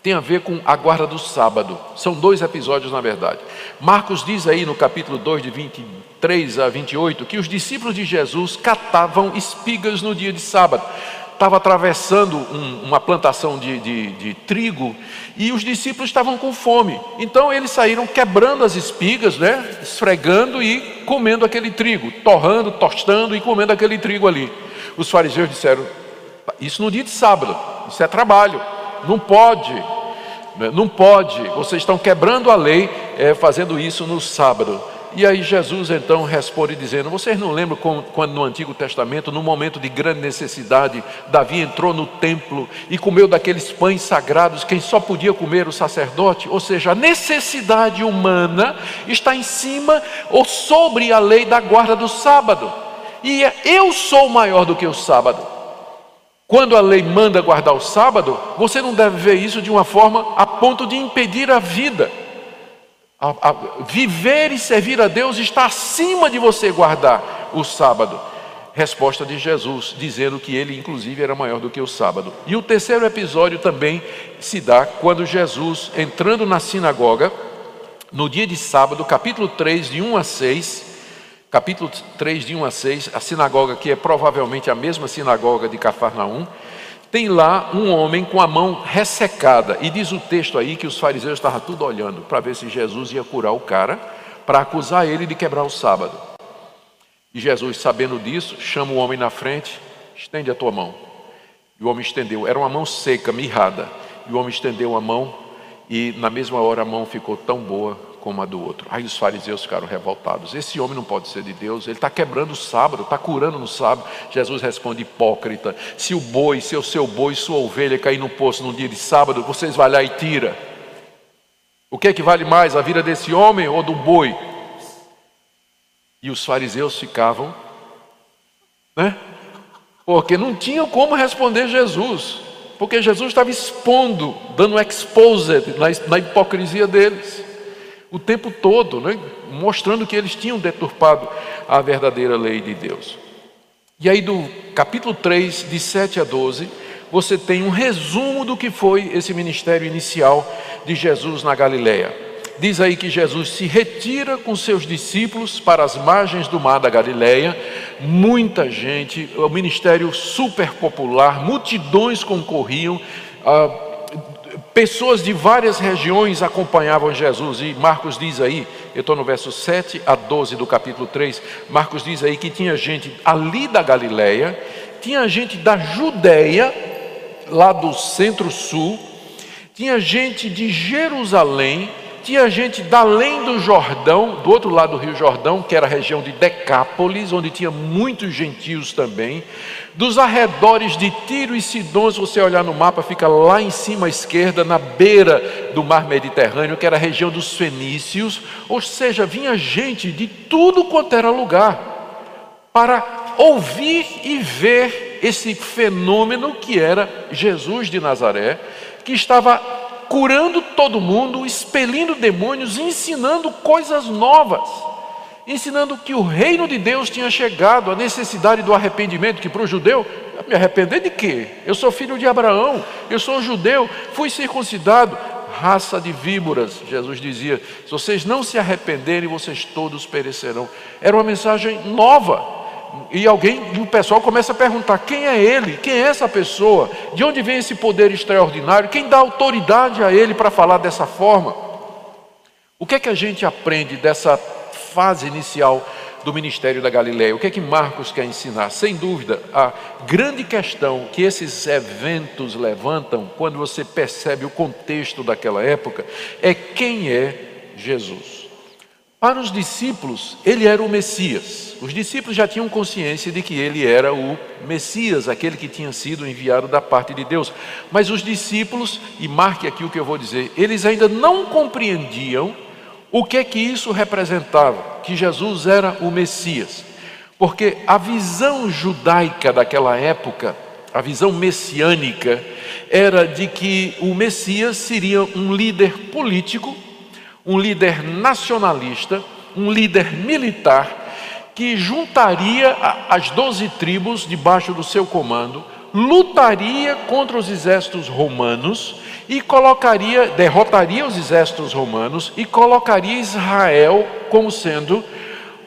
tem a ver com a guarda do sábado. São dois episódios, na verdade. Marcos diz aí no capítulo 2, de 23 a 28, que os discípulos de Jesus catavam espigas no dia de sábado. Estava atravessando um, uma plantação de, de, de trigo e os discípulos estavam com fome. Então eles saíram quebrando as espigas, né? esfregando e comendo aquele trigo, torrando, tostando e comendo aquele trigo ali. Os fariseus disseram: Isso no dia de sábado, isso é trabalho não pode, né? não pode, vocês estão quebrando a lei é, fazendo isso no sábado. E aí Jesus então responde dizendo: Vocês não lembram quando no Antigo Testamento, no momento de grande necessidade, Davi entrou no templo e comeu daqueles pães sagrados, quem só podia comer o sacerdote? Ou seja, a necessidade humana está em cima ou sobre a lei da guarda do sábado. E é, eu sou maior do que o sábado. Quando a lei manda guardar o sábado, você não deve ver isso de uma forma a ponto de impedir a vida. A, a, viver e servir a Deus está acima de você guardar o sábado. Resposta de Jesus, dizendo que ele, inclusive, era maior do que o sábado. E o terceiro episódio também se dá quando Jesus, entrando na sinagoga, no dia de sábado, capítulo 3, de 1 a 6, capítulo 3, de 1 a 6, a sinagoga, que é provavelmente a mesma sinagoga de Cafarnaum, tem lá um homem com a mão ressecada, e diz o texto aí que os fariseus estavam tudo olhando para ver se Jesus ia curar o cara, para acusar ele de quebrar o sábado. E Jesus, sabendo disso, chama o homem na frente, estende a tua mão. E o homem estendeu, era uma mão seca, mirrada. E o homem estendeu a mão, e na mesma hora a mão ficou tão boa como a do outro. Aí os fariseus ficaram revoltados. Esse homem não pode ser de Deus, ele está quebrando o sábado, está curando no sábado. Jesus responde: hipócrita, se o boi, se o seu boi, sua ovelha cair no poço num dia de sábado, vocês vão lá e tira. O que é que vale mais, a vida desse homem ou do boi? E os fariseus ficavam, né? Porque não tinham como responder Jesus, porque Jesus estava expondo, dando exposed na, na hipocrisia deles o tempo todo, né? mostrando que eles tinham deturpado a verdadeira lei de Deus. E aí, do capítulo 3, de 7 a 12, você tem um resumo do que foi esse ministério inicial de Jesus na Galileia. Diz aí que Jesus se retira com seus discípulos para as margens do mar da Galileia. Muita gente, o ministério super popular, multidões concorriam. Ah, Pessoas de várias regiões acompanhavam Jesus, e Marcos diz aí, eu estou no verso 7 a 12 do capítulo 3, Marcos diz aí que tinha gente ali da Galileia, tinha gente da Judéia, lá do centro-sul, tinha gente de Jerusalém, tinha gente da além do Jordão, do outro lado do Rio Jordão, que era a região de Decápolis, onde tinha muitos gentios também. Dos arredores de Tiro e Sidon, se você olhar no mapa, fica lá em cima à esquerda, na beira do mar Mediterrâneo, que era a região dos fenícios. Ou seja, vinha gente de tudo quanto era lugar para ouvir e ver esse fenômeno que era Jesus de Nazaré, que estava curando todo mundo, expelindo demônios, ensinando coisas novas, ensinando que o reino de Deus tinha chegado, a necessidade do arrependimento, que para o judeu, me arrepender de quê? Eu sou filho de Abraão, eu sou judeu, fui circuncidado, raça de víboras, Jesus dizia: se vocês não se arrependerem, vocês todos perecerão. Era uma mensagem nova e alguém, e o pessoal começa a perguntar: quem é ele? Quem é essa pessoa? De onde vem esse poder extraordinário? Quem dá autoridade a ele para falar dessa forma? O que é que a gente aprende dessa fase inicial do ministério da Galileia? O que é que Marcos quer ensinar? Sem dúvida, a grande questão que esses eventos levantam, quando você percebe o contexto daquela época, é quem é Jesus. Para os discípulos, ele era o Messias. Os discípulos já tinham consciência de que ele era o Messias, aquele que tinha sido enviado da parte de Deus. Mas os discípulos, e marque aqui o que eu vou dizer, eles ainda não compreendiam o que é que isso representava, que Jesus era o Messias. Porque a visão judaica daquela época, a visão messiânica, era de que o Messias seria um líder político, um líder nacionalista, um líder militar, que juntaria as doze tribos debaixo do seu comando, lutaria contra os exércitos romanos e colocaria, derrotaria os exércitos romanos e colocaria Israel como sendo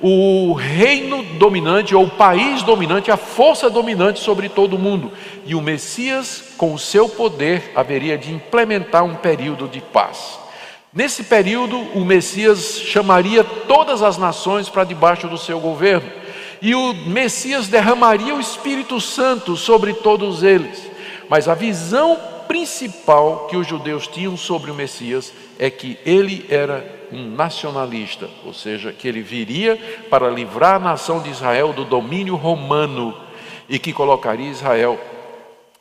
o reino dominante ou o país dominante, a força dominante sobre todo o mundo. E o Messias, com o seu poder, haveria de implementar um período de paz. Nesse período, o Messias chamaria todas as nações para debaixo do seu governo, e o Messias derramaria o Espírito Santo sobre todos eles. Mas a visão principal que os judeus tinham sobre o Messias é que ele era um nacionalista, ou seja, que ele viria para livrar a nação de Israel do domínio romano e que colocaria Israel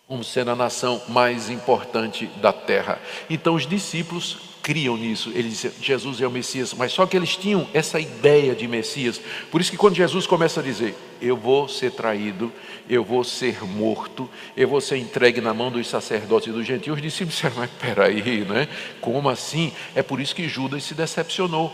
como sendo a nação mais importante da terra. Então os discípulos criam nisso. Eles diziam, Jesus é o Messias, mas só que eles tinham essa ideia de Messias. Por isso que quando Jesus começa a dizer, eu vou ser traído, eu vou ser morto, eu vou ser entregue na mão dos sacerdotes e dos gentios, os discípulos disseram, mas peraí, né? Como assim? É por isso que Judas se decepcionou.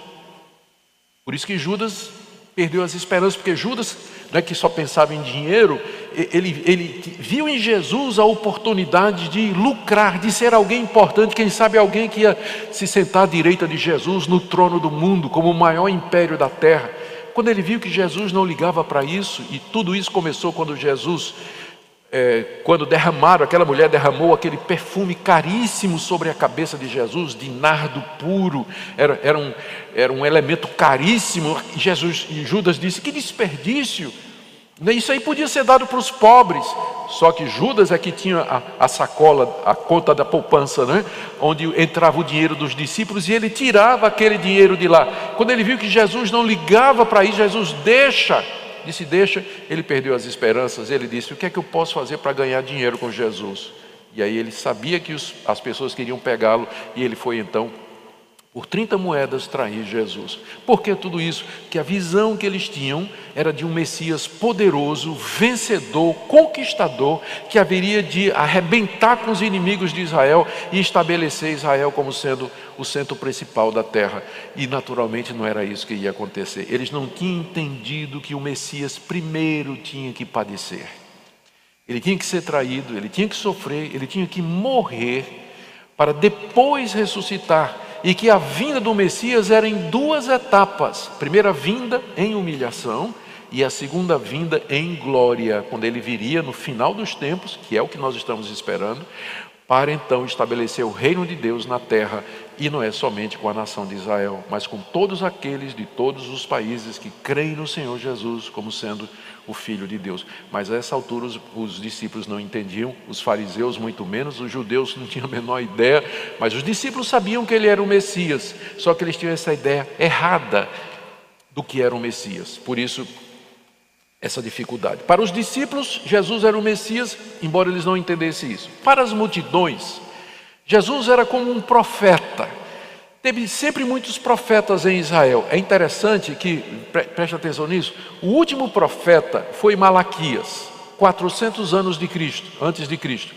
Por isso que Judas perdeu as esperanças, porque Judas, não é que só pensava em dinheiro, ele, ele viu em Jesus a oportunidade de lucrar, de ser alguém importante, quem sabe alguém que ia se sentar à direita de Jesus no trono do mundo, como o maior império da terra. Quando ele viu que Jesus não ligava para isso, e tudo isso começou quando Jesus é, quando derramaram, aquela mulher derramou aquele perfume caríssimo sobre a cabeça de Jesus, de nardo puro, era, era, um, era um elemento caríssimo. Jesus e Judas disse: Que desperdício! Isso aí podia ser dado para os pobres. Só que Judas é que tinha a, a, sacola, a conta da poupança, né? onde entrava o dinheiro dos discípulos e ele tirava aquele dinheiro de lá. Quando ele viu que Jesus não ligava para isso, Jesus deixa disse deixa, ele perdeu as esperanças, ele disse: O que é que eu posso fazer para ganhar dinheiro com Jesus? E aí ele sabia que os, as pessoas queriam pegá-lo, e ele foi então por 30 moedas trair Jesus. Por que tudo isso? Que a visão que eles tinham era de um Messias poderoso, vencedor, conquistador, que haveria de arrebentar com os inimigos de Israel e estabelecer Israel como sendo o centro principal da terra. E naturalmente não era isso que ia acontecer. Eles não tinham entendido que o Messias primeiro tinha que padecer. Ele tinha que ser traído, ele tinha que sofrer, ele tinha que morrer para depois ressuscitar e que a vinda do Messias era em duas etapas: primeira vinda em humilhação e a segunda vinda em glória, quando ele viria no final dos tempos, que é o que nós estamos esperando, para então estabelecer o reino de Deus na terra, e não é somente com a nação de Israel, mas com todos aqueles de todos os países que creem no Senhor Jesus como sendo o Filho de Deus. Mas a essa altura os, os, discípulos não entendiam, os fariseus muito menos, os judeus não tinham a menor ideia, mas os discípulos sabiam que ele era o Messias, só que eles tinham essa ideia errada do que era o Messias. Por isso, essa dificuldade. Para os discípulos, Jesus era o Messias, embora eles não entendessem isso. Para as multidões, Jesus era como um profeta Teve sempre muitos profetas em Israel. É interessante que, preste atenção nisso, o último profeta foi Malaquias, 400 anos de Cristo, antes de Cristo.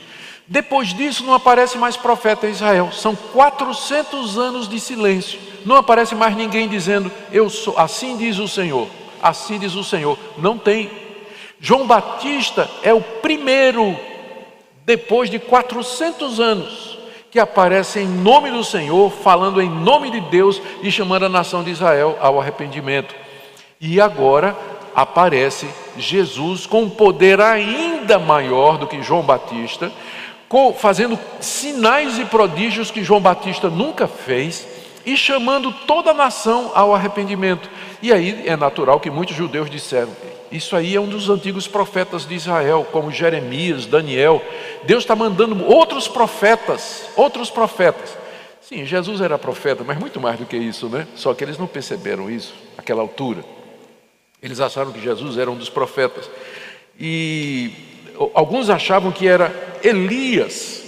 Depois disso não aparece mais profeta em Israel. São 400 anos de silêncio. Não aparece mais ninguém dizendo: "Eu sou, assim diz o Senhor". Assim diz o Senhor. Não tem. João Batista é o primeiro depois de 400 anos que aparece em nome do Senhor, falando em nome de Deus e chamando a nação de Israel ao arrependimento. E agora aparece Jesus com um poder ainda maior do que João Batista, fazendo sinais e prodígios que João Batista nunca fez e chamando toda a nação ao arrependimento. E aí é natural que muitos judeus disseram: isso aí é um dos antigos profetas de Israel, como Jeremias, Daniel. Deus está mandando outros profetas, outros profetas. Sim, Jesus era profeta, mas muito mais do que isso, né? Só que eles não perceberam isso naquela altura. Eles acharam que Jesus era um dos profetas. E alguns achavam que era Elias,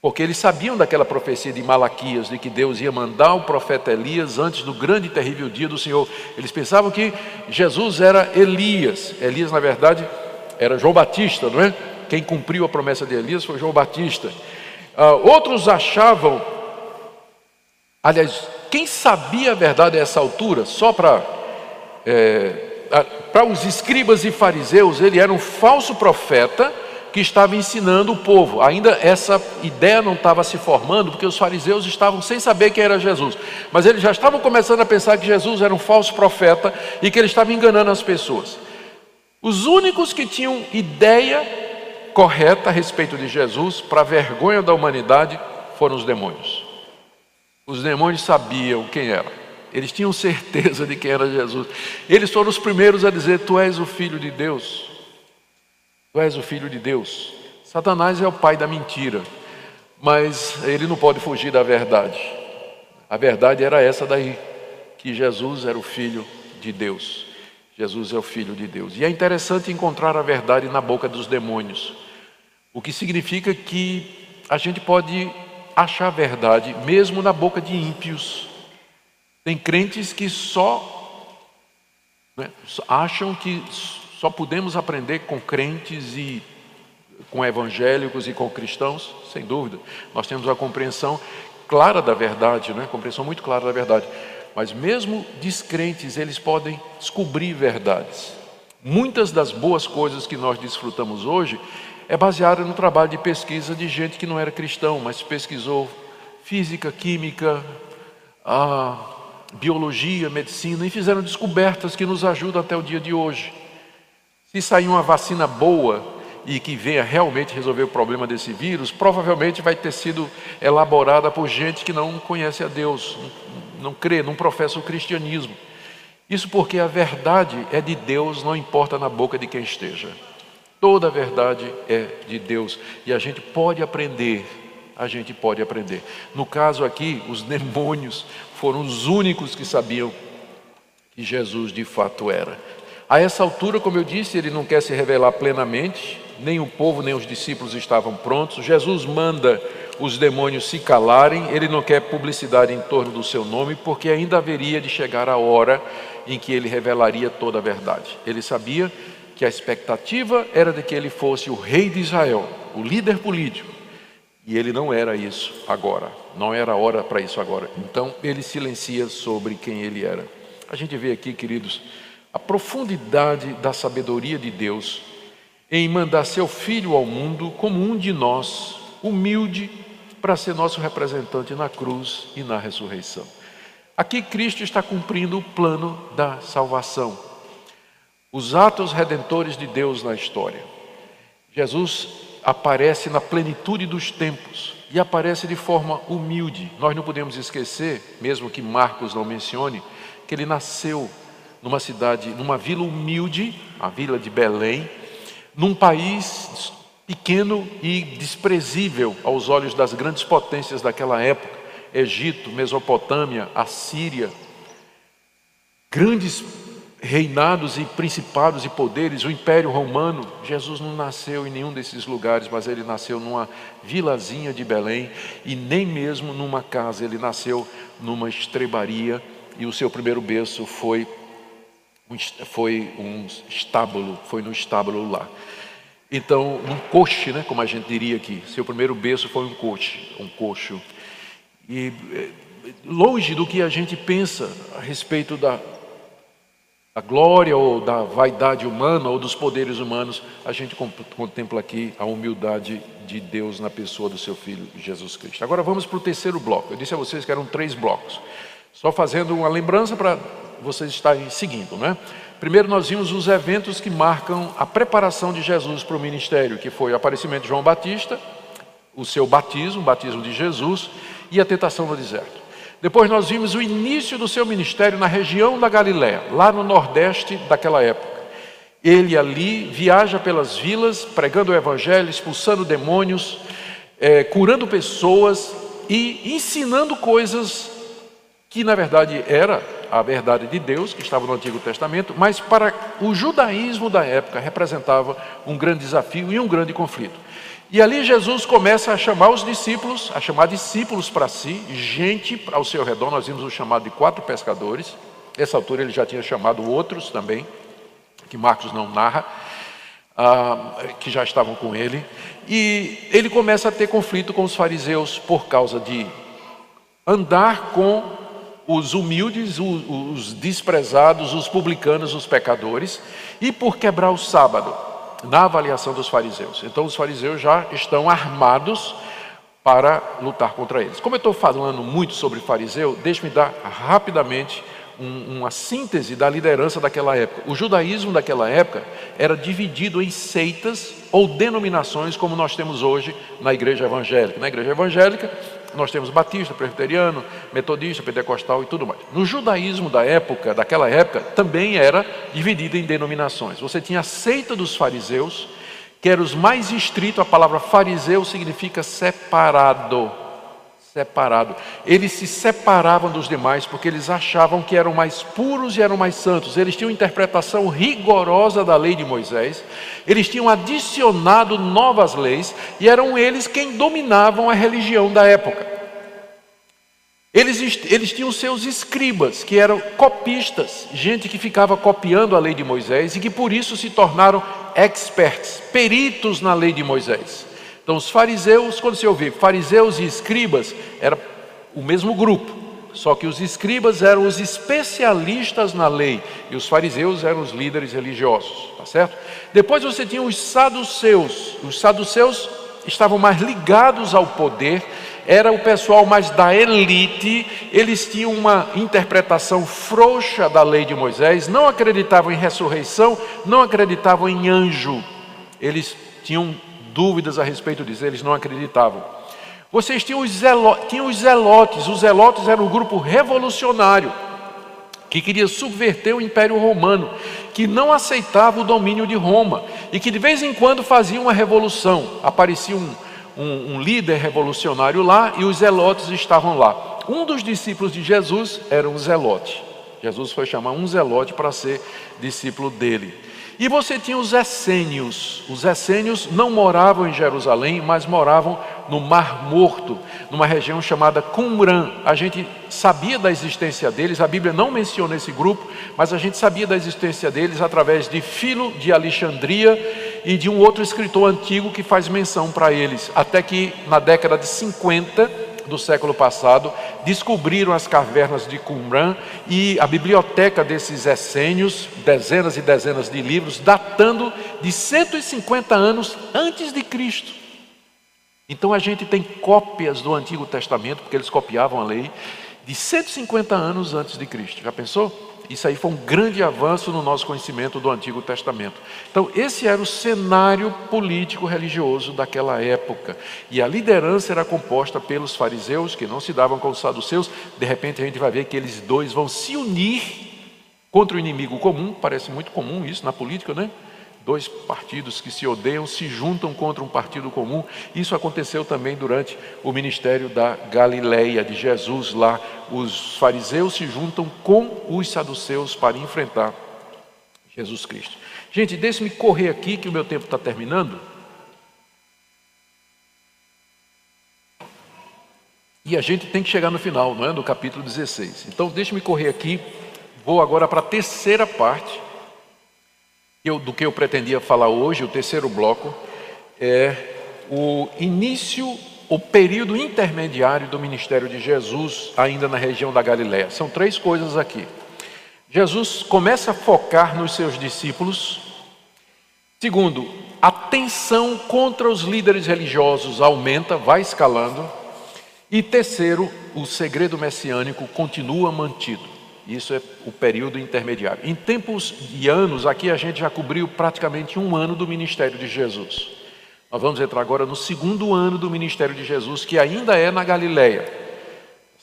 Porque eles sabiam daquela profecia de Malaquias, de que Deus ia mandar o profeta Elias antes do grande e terrível dia do Senhor. Eles pensavam que Jesus era Elias. Elias, na verdade, era João Batista, não é? Quem cumpriu a promessa de Elias foi João Batista. Uh, outros achavam, aliás, quem sabia a verdade a essa altura, só para é, para os escribas e fariseus, ele era um falso profeta que estava ensinando o povo. Ainda essa ideia não estava se formando, porque os fariseus estavam sem saber quem era Jesus. Mas eles já estavam começando a pensar que Jesus era um falso profeta e que ele estava enganando as pessoas. Os únicos que tinham ideia correta a respeito de Jesus, para vergonha da humanidade, foram os demônios. Os demônios sabiam quem era. Eles tinham certeza de quem era Jesus. Eles foram os primeiros a dizer: Tu és o filho de Deus. Tu és o filho de Deus. Satanás é o pai da mentira, mas ele não pode fugir da verdade. A verdade era essa daí, que Jesus era o filho de Deus. Jesus é o filho de Deus. E é interessante encontrar a verdade na boca dos demônios. O que significa que a gente pode achar a verdade mesmo na boca de ímpios. Tem crentes que só né, acham que só podemos aprender com crentes e com evangélicos e com cristãos, sem dúvida. Nós temos a compreensão clara da verdade, né? compreensão muito clara da verdade. Mas mesmo descrentes, eles podem descobrir verdades. Muitas das boas coisas que nós desfrutamos hoje é baseada no trabalho de pesquisa de gente que não era cristão, mas pesquisou física, química, biologia, medicina e fizeram descobertas que nos ajudam até o dia de hoje. Se sair uma vacina boa e que venha realmente resolver o problema desse vírus, provavelmente vai ter sido elaborada por gente que não conhece a Deus, não crê, não professa o cristianismo. Isso porque a verdade é de Deus, não importa na boca de quem esteja. Toda a verdade é de Deus e a gente pode aprender, a gente pode aprender. No caso aqui, os demônios foram os únicos que sabiam que Jesus de fato era. A essa altura, como eu disse, ele não quer se revelar plenamente, nem o povo nem os discípulos estavam prontos. Jesus manda os demônios se calarem, ele não quer publicidade em torno do seu nome, porque ainda haveria de chegar a hora em que ele revelaria toda a verdade. Ele sabia que a expectativa era de que ele fosse o rei de Israel, o líder político, e ele não era isso agora, não era hora para isso agora. Então ele silencia sobre quem ele era. A gente vê aqui, queridos, a profundidade da sabedoria de Deus em mandar seu filho ao mundo como um de nós, humilde, para ser nosso representante na cruz e na ressurreição. Aqui Cristo está cumprindo o plano da salvação, os atos redentores de Deus na história. Jesus aparece na plenitude dos tempos e aparece de forma humilde. Nós não podemos esquecer, mesmo que Marcos não mencione, que ele nasceu numa cidade, numa vila humilde, a vila de Belém, num país pequeno e desprezível aos olhos das grandes potências daquela época, Egito, Mesopotâmia, Assíria, grandes reinados e principados e poderes, o Império Romano. Jesus não nasceu em nenhum desses lugares, mas ele nasceu numa vilazinha de Belém e nem mesmo numa casa, ele nasceu numa estrebaria e o seu primeiro berço foi foi um estábulo, foi no estábulo lá. Então, um coche, né, como a gente diria aqui, seu primeiro berço foi um coche, um coxo. E eh, longe do que a gente pensa a respeito da, da glória ou da vaidade humana ou dos poderes humanos, a gente contempla aqui a humildade de Deus na pessoa do seu Filho Jesus Cristo. Agora vamos para o terceiro bloco. Eu disse a vocês que eram três blocos. Só fazendo uma lembrança para vocês estarem seguindo, né? Primeiro nós vimos os eventos que marcam a preparação de Jesus para o ministério, que foi o aparecimento de João Batista, o seu batismo, o batismo de Jesus e a tentação no deserto. Depois nós vimos o início do seu ministério na região da Galiléia, lá no nordeste daquela época. Ele ali viaja pelas vilas, pregando o evangelho, expulsando demônios, é, curando pessoas e ensinando coisas que na verdade era a verdade de Deus, que estava no Antigo Testamento, mas para o judaísmo da época representava um grande desafio e um grande conflito. E ali Jesus começa a chamar os discípulos, a chamar discípulos para si, gente ao seu redor. Nós vimos o chamado de quatro pescadores. Nessa altura ele já tinha chamado outros também, que Marcos não narra, ah, que já estavam com ele. E ele começa a ter conflito com os fariseus por causa de andar com os humildes, os desprezados, os publicanos, os pecadores, e por quebrar o sábado, na avaliação dos fariseus. Então, os fariseus já estão armados para lutar contra eles. Como eu estou falando muito sobre fariseu, deixe-me dar rapidamente um, uma síntese da liderança daquela época. O judaísmo daquela época era dividido em seitas ou denominações, como nós temos hoje na igreja evangélica. Na igreja evangélica, nós temos batista, presbiteriano, metodista, pentecostal e tudo mais. No judaísmo da época, daquela época, também era dividido em denominações. Você tinha a seita dos fariseus, que eram os mais estritos, a palavra fariseu significa separado separado. Eles se separavam dos demais porque eles achavam que eram mais puros e eram mais santos. Eles tinham interpretação rigorosa da lei de Moisés. Eles tinham adicionado novas leis e eram eles quem dominavam a religião da época. Eles, eles tinham seus escribas, que eram copistas, gente que ficava copiando a lei de Moisés e que por isso se tornaram experts, peritos na lei de Moisés. Então, os fariseus, quando se ouvir fariseus e escribas, era o mesmo grupo, só que os escribas eram os especialistas na lei e os fariseus eram os líderes religiosos, tá certo? Depois você tinha os saduceus. Os saduceus estavam mais ligados ao poder, era o pessoal mais da elite, eles tinham uma interpretação frouxa da lei de Moisés, não acreditavam em ressurreição, não acreditavam em anjo. Eles tinham dúvidas a respeito disso, eles não acreditavam. Vocês tinham os, tinham os zelotes, os zelotes eram um grupo revolucionário que queria subverter o Império Romano, que não aceitava o domínio de Roma e que de vez em quando fazia uma revolução. Aparecia um, um, um líder revolucionário lá e os zelotes estavam lá. Um dos discípulos de Jesus era um zelote. Jesus foi chamar um zelote para ser discípulo dele. E você tinha os essênios. Os essênios não moravam em Jerusalém, mas moravam no Mar Morto, numa região chamada Qumran. A gente sabia da existência deles, a Bíblia não menciona esse grupo, mas a gente sabia da existência deles através de Filo de Alexandria e de um outro escritor antigo que faz menção para eles. Até que na década de 50, do século passado descobriram as cavernas de Qumran e a biblioteca desses essênios, dezenas e dezenas de livros, datando de 150 anos antes de Cristo. Então a gente tem cópias do Antigo Testamento, porque eles copiavam a lei, de 150 anos antes de Cristo. Já pensou? Isso aí foi um grande avanço no nosso conhecimento do Antigo Testamento. Então, esse era o cenário político religioso daquela época. E a liderança era composta pelos fariseus, que não se davam com os saduceus. De repente, a gente vai ver que eles dois vão se unir contra o inimigo comum. Parece muito comum isso na política, né? Dois partidos que se odeiam se juntam contra um partido comum. Isso aconteceu também durante o ministério da Galileia de Jesus lá. Os fariseus se juntam com os saduceus para enfrentar Jesus Cristo. Gente, deixe-me correr aqui que o meu tempo está terminando. E a gente tem que chegar no final, não é? Do capítulo 16. Então, deixe-me correr aqui. Vou agora para a terceira parte eu, do que eu pretendia falar hoje, o terceiro bloco, é o início, o período intermediário do ministério de Jesus, ainda na região da Galiléia. São três coisas aqui. Jesus começa a focar nos seus discípulos. Segundo, a tensão contra os líderes religiosos aumenta, vai escalando. E terceiro, o segredo messiânico continua mantido. Isso é o período intermediário. Em tempos e anos, aqui a gente já cobriu praticamente um ano do ministério de Jesus. Nós vamos entrar agora no segundo ano do ministério de Jesus, que ainda é na Galileia.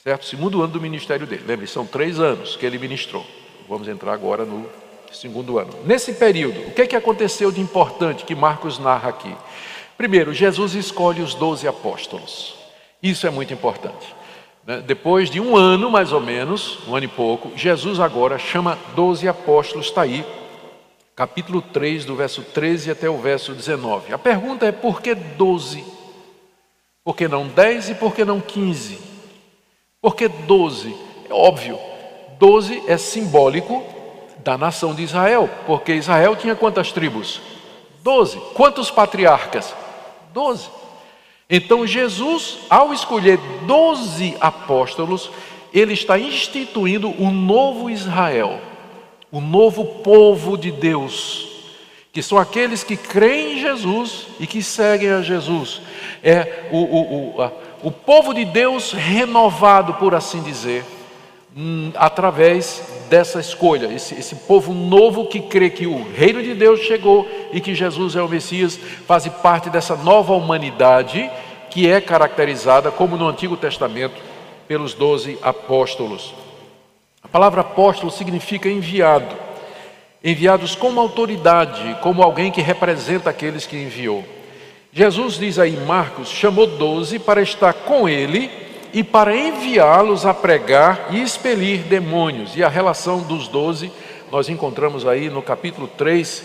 Certo? Segundo ano do ministério dele. Lembre, são três anos que ele ministrou. Vamos entrar agora no segundo ano. Nesse período, o que, é que aconteceu de importante que Marcos narra aqui? Primeiro, Jesus escolhe os doze apóstolos. Isso é muito importante. Né? Depois de um ano, mais ou menos, um ano e pouco, Jesus agora chama doze apóstolos, está aí. capítulo 3, do verso 13 até o verso 19. A pergunta é: por que 12? Por que não 10 e por que não 15? Por que 12? É óbvio, 12 é simbólico da nação de Israel, porque Israel tinha quantas tribos? 12. Quantos patriarcas? 12. Então Jesus, ao escolher 12 apóstolos, ele está instituindo o um novo Israel o novo povo de Deus, que são aqueles que creem em Jesus e que seguem a Jesus. É o, o, o, a, o povo de Deus renovado, por assim dizer, através dessa escolha, esse, esse povo novo que crê que o reino de Deus chegou e que Jesus é o Messias, faz parte dessa nova humanidade que é caracterizada, como no Antigo Testamento, pelos doze apóstolos. A palavra apóstolo significa enviado. Enviados como autoridade, como alguém que representa aqueles que enviou. Jesus diz aí Marcos: chamou doze para estar com ele e para enviá-los a pregar e expelir demônios. E a relação dos doze nós encontramos aí no capítulo 3,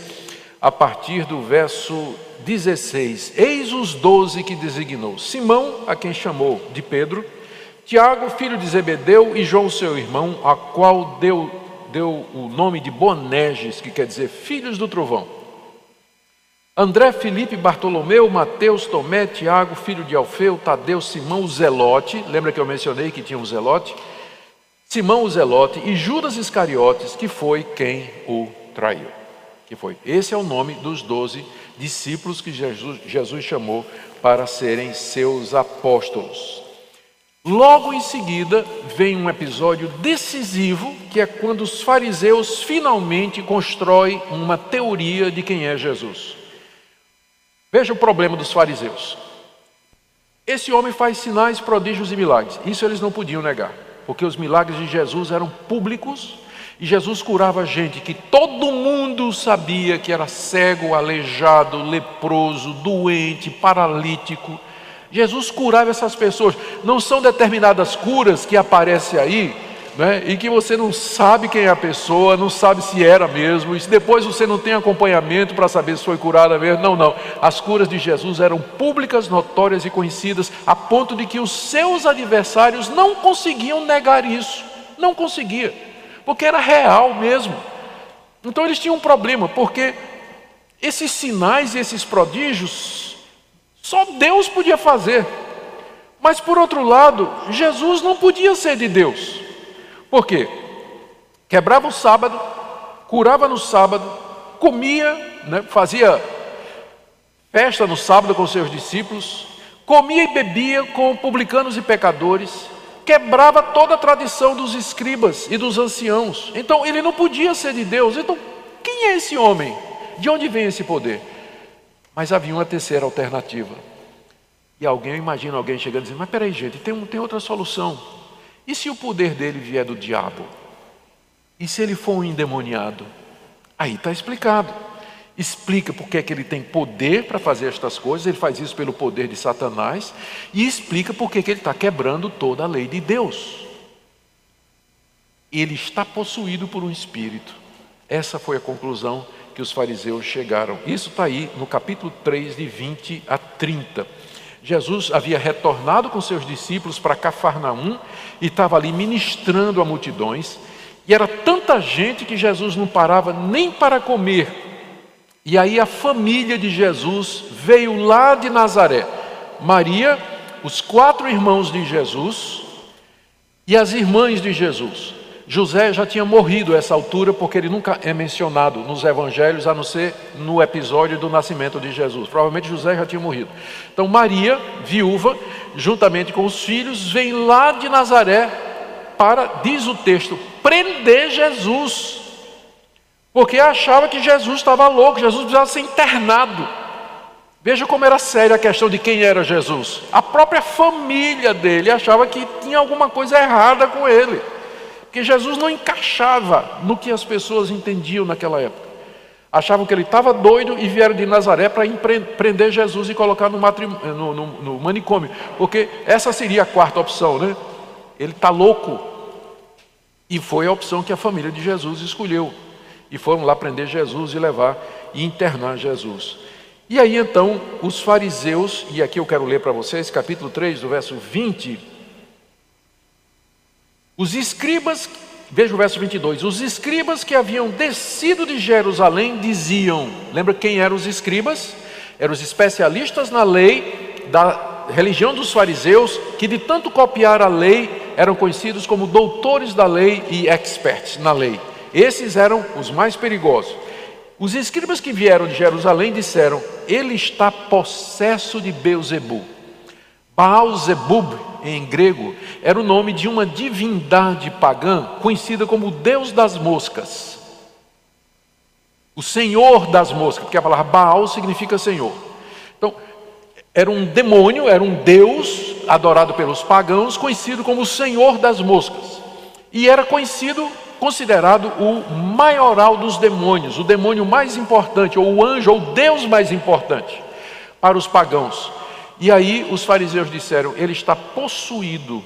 a partir do verso 16. Eis os doze que designou: Simão, a quem chamou de Pedro Tiago, filho de Zebedeu, e João, seu irmão, a qual deu, deu o nome de Boneges, que quer dizer filhos do trovão. André, Felipe, Bartolomeu, Mateus, Tomé, Tiago, filho de Alfeu, Tadeu, Simão, Zelote, lembra que eu mencionei que tinha um Zelote? Simão, o Zelote, e Judas Iscariotes, que foi quem o traiu. Que foi. Esse é o nome dos doze discípulos que Jesus, Jesus chamou para serem seus apóstolos. Logo em seguida, vem um episódio decisivo, que é quando os fariseus finalmente constroem uma teoria de quem é Jesus. Veja o problema dos fariseus. Esse homem faz sinais, prodígios e milagres. Isso eles não podiam negar, porque os milagres de Jesus eram públicos e Jesus curava gente que todo mundo sabia que era cego, aleijado, leproso, doente, paralítico. Jesus curava essas pessoas. Não são determinadas curas que aparecem aí, né, e que você não sabe quem é a pessoa, não sabe se era mesmo, e se depois você não tem acompanhamento para saber se foi curada mesmo. Não, não. As curas de Jesus eram públicas, notórias e conhecidas, a ponto de que os seus adversários não conseguiam negar isso. Não conseguia, porque era real mesmo. Então eles tinham um problema, porque esses sinais e esses prodígios só Deus podia fazer. Mas por outro lado, Jesus não podia ser de Deus. Por quê? Quebrava o sábado, curava no sábado, comia, né, fazia festa no sábado com seus discípulos, comia e bebia com publicanos e pecadores, quebrava toda a tradição dos escribas e dos anciãos. Então ele não podia ser de Deus. Então, quem é esse homem? De onde vem esse poder? Mas havia uma terceira alternativa. E alguém, imagina alguém chegando e dizendo, mas peraí gente, tem, tem outra solução. E se o poder dele vier do diabo? E se ele for um endemoniado? Aí está explicado. Explica porque é que ele tem poder para fazer estas coisas, ele faz isso pelo poder de Satanás, e explica porque é que ele está quebrando toda a lei de Deus. Ele está possuído por um espírito. Essa foi a conclusão que os fariseus chegaram. Isso está aí no capítulo 3, de 20 a 30. Jesus havia retornado com seus discípulos para Cafarnaum e estava ali ministrando a multidões. E era tanta gente que Jesus não parava nem para comer. E aí a família de Jesus veio lá de Nazaré. Maria, os quatro irmãos de Jesus e as irmãs de Jesus. José já tinha morrido a essa altura, porque ele nunca é mencionado nos evangelhos, a não ser no episódio do nascimento de Jesus. Provavelmente José já tinha morrido. Então, Maria, viúva, juntamente com os filhos, vem lá de Nazaré para, diz o texto, prender Jesus. Porque achava que Jesus estava louco, Jesus precisava ser internado. Veja como era séria a questão de quem era Jesus. A própria família dele achava que tinha alguma coisa errada com ele. Porque Jesus não encaixava no que as pessoas entendiam naquela época. Achavam que ele estava doido e vieram de Nazaré para prender Jesus e colocar no, no, no, no manicômio. Porque essa seria a quarta opção, né? Ele está louco. E foi a opção que a família de Jesus escolheu. e foram lá prender Jesus e levar e internar Jesus. E aí então os fariseus, e aqui eu quero ler para vocês, capítulo 3, do verso 20. Os escribas, veja o verso 22, os escribas que haviam descido de Jerusalém diziam, lembra quem eram os escribas? Eram os especialistas na lei da religião dos fariseus, que de tanto copiar a lei, eram conhecidos como doutores da lei e experts na lei. Esses eram os mais perigosos. Os escribas que vieram de Jerusalém disseram: Ele está possesso de Beuzebu. Baal-zebub, em grego, era o nome de uma divindade pagã conhecida como Deus das moscas. O Senhor das moscas, porque a palavra Baal significa Senhor. Então, era um demônio, era um Deus adorado pelos pagãos, conhecido como o Senhor das moscas. E era conhecido considerado o maioral dos demônios, o demônio mais importante, ou o anjo, ou o Deus mais importante para os pagãos. E aí os fariseus disseram: ele está possuído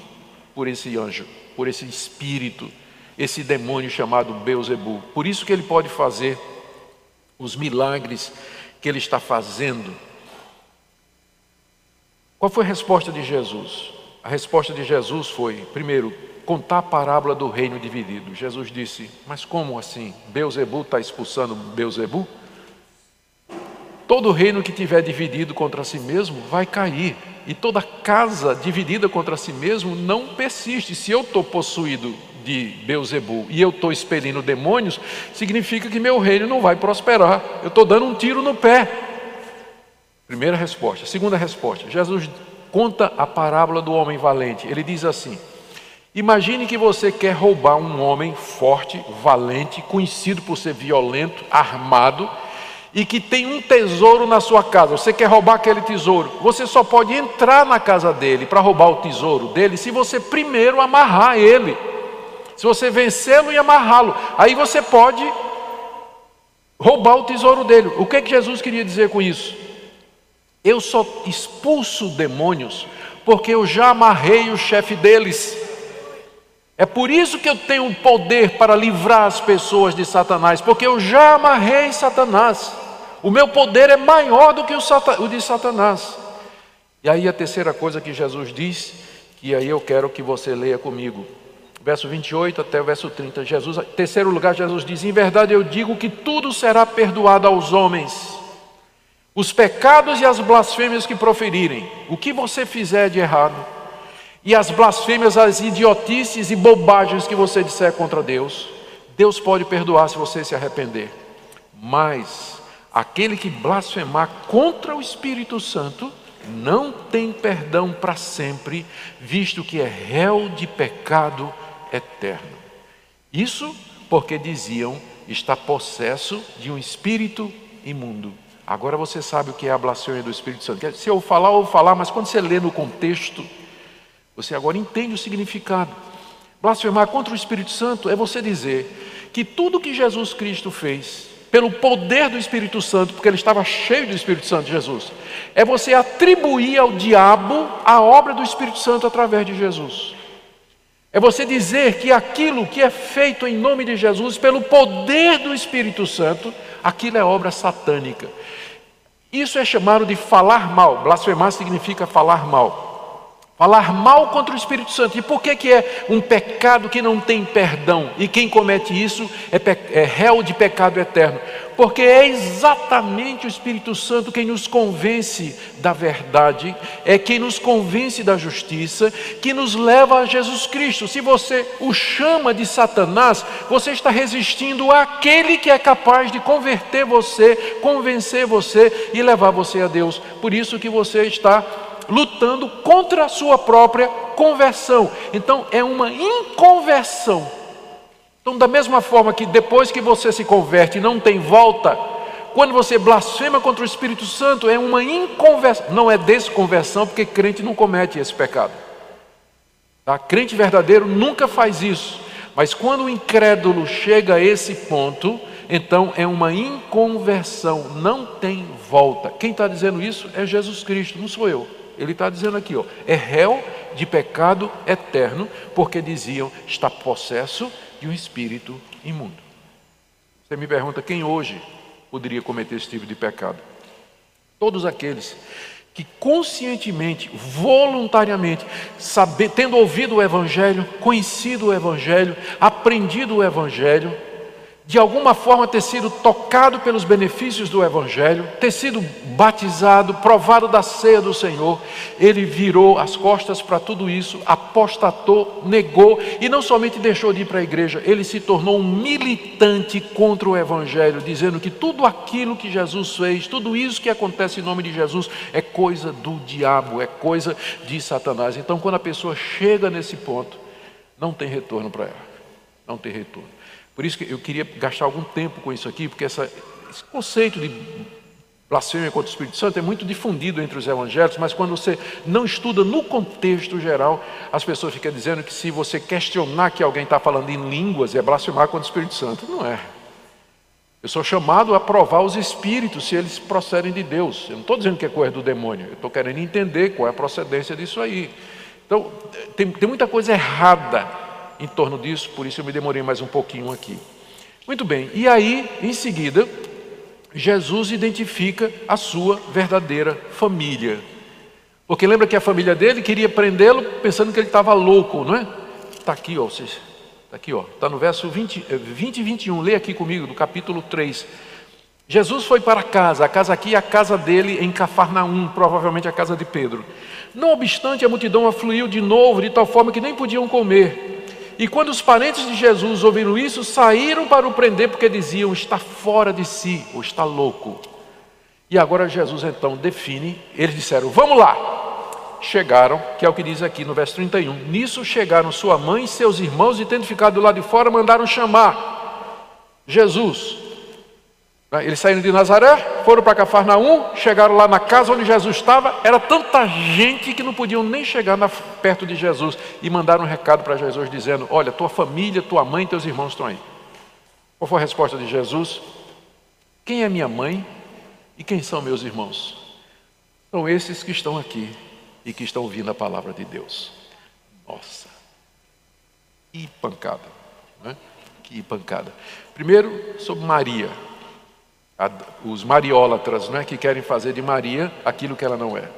por esse anjo, por esse espírito, esse demônio chamado Beuzebu. Por isso que ele pode fazer os milagres que ele está fazendo. Qual foi a resposta de Jesus? A resposta de Jesus foi, primeiro, contar a parábola do reino dividido. Jesus disse: Mas como assim? Beuzebu está expulsando Beuzebu? Todo reino que tiver dividido contra si mesmo vai cair, e toda casa dividida contra si mesmo não persiste. Se eu estou possuído de Beuzebu e eu estou expelindo demônios, significa que meu reino não vai prosperar. Eu estou dando um tiro no pé. Primeira resposta. Segunda resposta: Jesus conta a parábola do homem valente. Ele diz assim: Imagine que você quer roubar um homem forte, valente, conhecido por ser violento, armado e que tem um tesouro na sua casa. Você quer roubar aquele tesouro? Você só pode entrar na casa dele para roubar o tesouro dele se você primeiro amarrar ele. Se você vencê-lo e amarrá-lo, aí você pode roubar o tesouro dele. O que, é que Jesus queria dizer com isso? Eu só expulso demônios porque eu já amarrei o chefe deles. É por isso que eu tenho poder para livrar as pessoas de Satanás, porque eu já amarrei Satanás. O meu poder é maior do que o de Satanás. E aí a terceira coisa que Jesus diz, que aí eu quero que você leia comigo. Verso 28 até o verso 30. Jesus, terceiro lugar, Jesus diz: Em verdade eu digo que tudo será perdoado aos homens, os pecados e as blasfêmias que proferirem, o que você fizer de errado e as blasfêmias, as idiotices e bobagens que você disser contra Deus, Deus pode perdoar se você se arrepender. Mas aquele que blasfemar contra o Espírito Santo não tem perdão para sempre, visto que é réu de pecado eterno. Isso porque diziam está possesso de um espírito imundo. Agora você sabe o que é a blasfêmia do Espírito Santo. Se eu falar, eu vou falar, mas quando você lê no contexto, você agora entende o significado. Blasfemar contra o Espírito Santo é você dizer que tudo que Jesus Cristo fez, pelo poder do Espírito Santo, porque ele estava cheio do Espírito Santo, Jesus, é você atribuir ao diabo a obra do Espírito Santo através de Jesus. É você dizer que aquilo que é feito em nome de Jesus, pelo poder do Espírito Santo, aquilo é obra satânica. Isso é chamado de falar mal. Blasfemar significa falar mal. Falar mal contra o Espírito Santo. E por que, que é um pecado que não tem perdão? E quem comete isso é, é réu de pecado eterno. Porque é exatamente o Espírito Santo quem nos convence da verdade, é quem nos convence da justiça, que nos leva a Jesus Cristo. Se você o chama de Satanás, você está resistindo àquele que é capaz de converter você, convencer você e levar você a Deus. Por isso que você está lutando contra a sua própria conversão. Então é uma inconversão. Então, da mesma forma que depois que você se converte não tem volta, quando você blasfema contra o Espírito Santo, é uma inconversão, não é desconversão, porque crente não comete esse pecado. Tá? Crente verdadeiro nunca faz isso. Mas quando o incrédulo chega a esse ponto, então é uma inconversão, não tem volta. Quem está dizendo isso é Jesus Cristo, não sou eu. Ele está dizendo aqui, ó, é réu de pecado eterno, porque diziam está possesso de um espírito imundo. Você me pergunta quem hoje poderia cometer esse tipo de pecado? Todos aqueles que conscientemente, voluntariamente, saber, tendo ouvido o Evangelho, conhecido o Evangelho, aprendido o Evangelho, de alguma forma ter sido tocado pelos benefícios do Evangelho, ter sido batizado, provado da ceia do Senhor, ele virou as costas para tudo isso, apostatou, negou e não somente deixou de ir para a igreja, ele se tornou um militante contra o Evangelho, dizendo que tudo aquilo que Jesus fez, tudo isso que acontece em nome de Jesus é coisa do diabo, é coisa de Satanás. Então, quando a pessoa chega nesse ponto, não tem retorno para ela, não tem retorno. Por isso que eu queria gastar algum tempo com isso aqui, porque essa, esse conceito de blasfêmia contra o Espírito Santo é muito difundido entre os evangélicos, mas quando você não estuda no contexto geral, as pessoas ficam dizendo que se você questionar que alguém está falando em línguas, é blasfemar contra o Espírito Santo. Não é. Eu sou chamado a provar os espíritos se eles procedem de Deus. Eu não estou dizendo que é coisa do demônio, eu estou querendo entender qual é a procedência disso aí. Então, tem, tem muita coisa errada em torno disso, por isso eu me demorei mais um pouquinho aqui. Muito bem, e aí, em seguida, Jesus identifica a sua verdadeira família. Porque lembra que a família dele queria prendê-lo pensando que ele estava louco, não é? Está aqui, ó, vocês. Está aqui, ó. Está no verso 20, 20 e 21. Lê aqui comigo, do capítulo 3. Jesus foi para casa, a casa aqui é a casa dele em Cafarnaum, provavelmente a casa de Pedro. Não obstante, a multidão afluiu de novo, de tal forma que nem podiam comer. E quando os parentes de Jesus ouviram isso, saíram para o prender, porque diziam: está fora de si, ou está louco. E agora Jesus então define, eles disseram: vamos lá. Chegaram, que é o que diz aqui no verso 31. Nisso chegaram sua mãe e seus irmãos, e tendo ficado do lado de fora, mandaram chamar Jesus. Né? Eles saíram de Nazaré, foram para Cafarnaum, chegaram lá na casa onde Jesus estava, era tanta gente que não podiam nem chegar na, perto de Jesus e mandaram um recado para Jesus dizendo: Olha, tua família, tua mãe e teus irmãos estão aí. Qual foi a resposta de Jesus? Quem é minha mãe e quem são meus irmãos? São esses que estão aqui e que estão ouvindo a palavra de Deus. Nossa, que pancada, né? que pancada. Primeiro, sobre Maria os mariólatras, não é, que querem fazer de Maria aquilo que ela não é.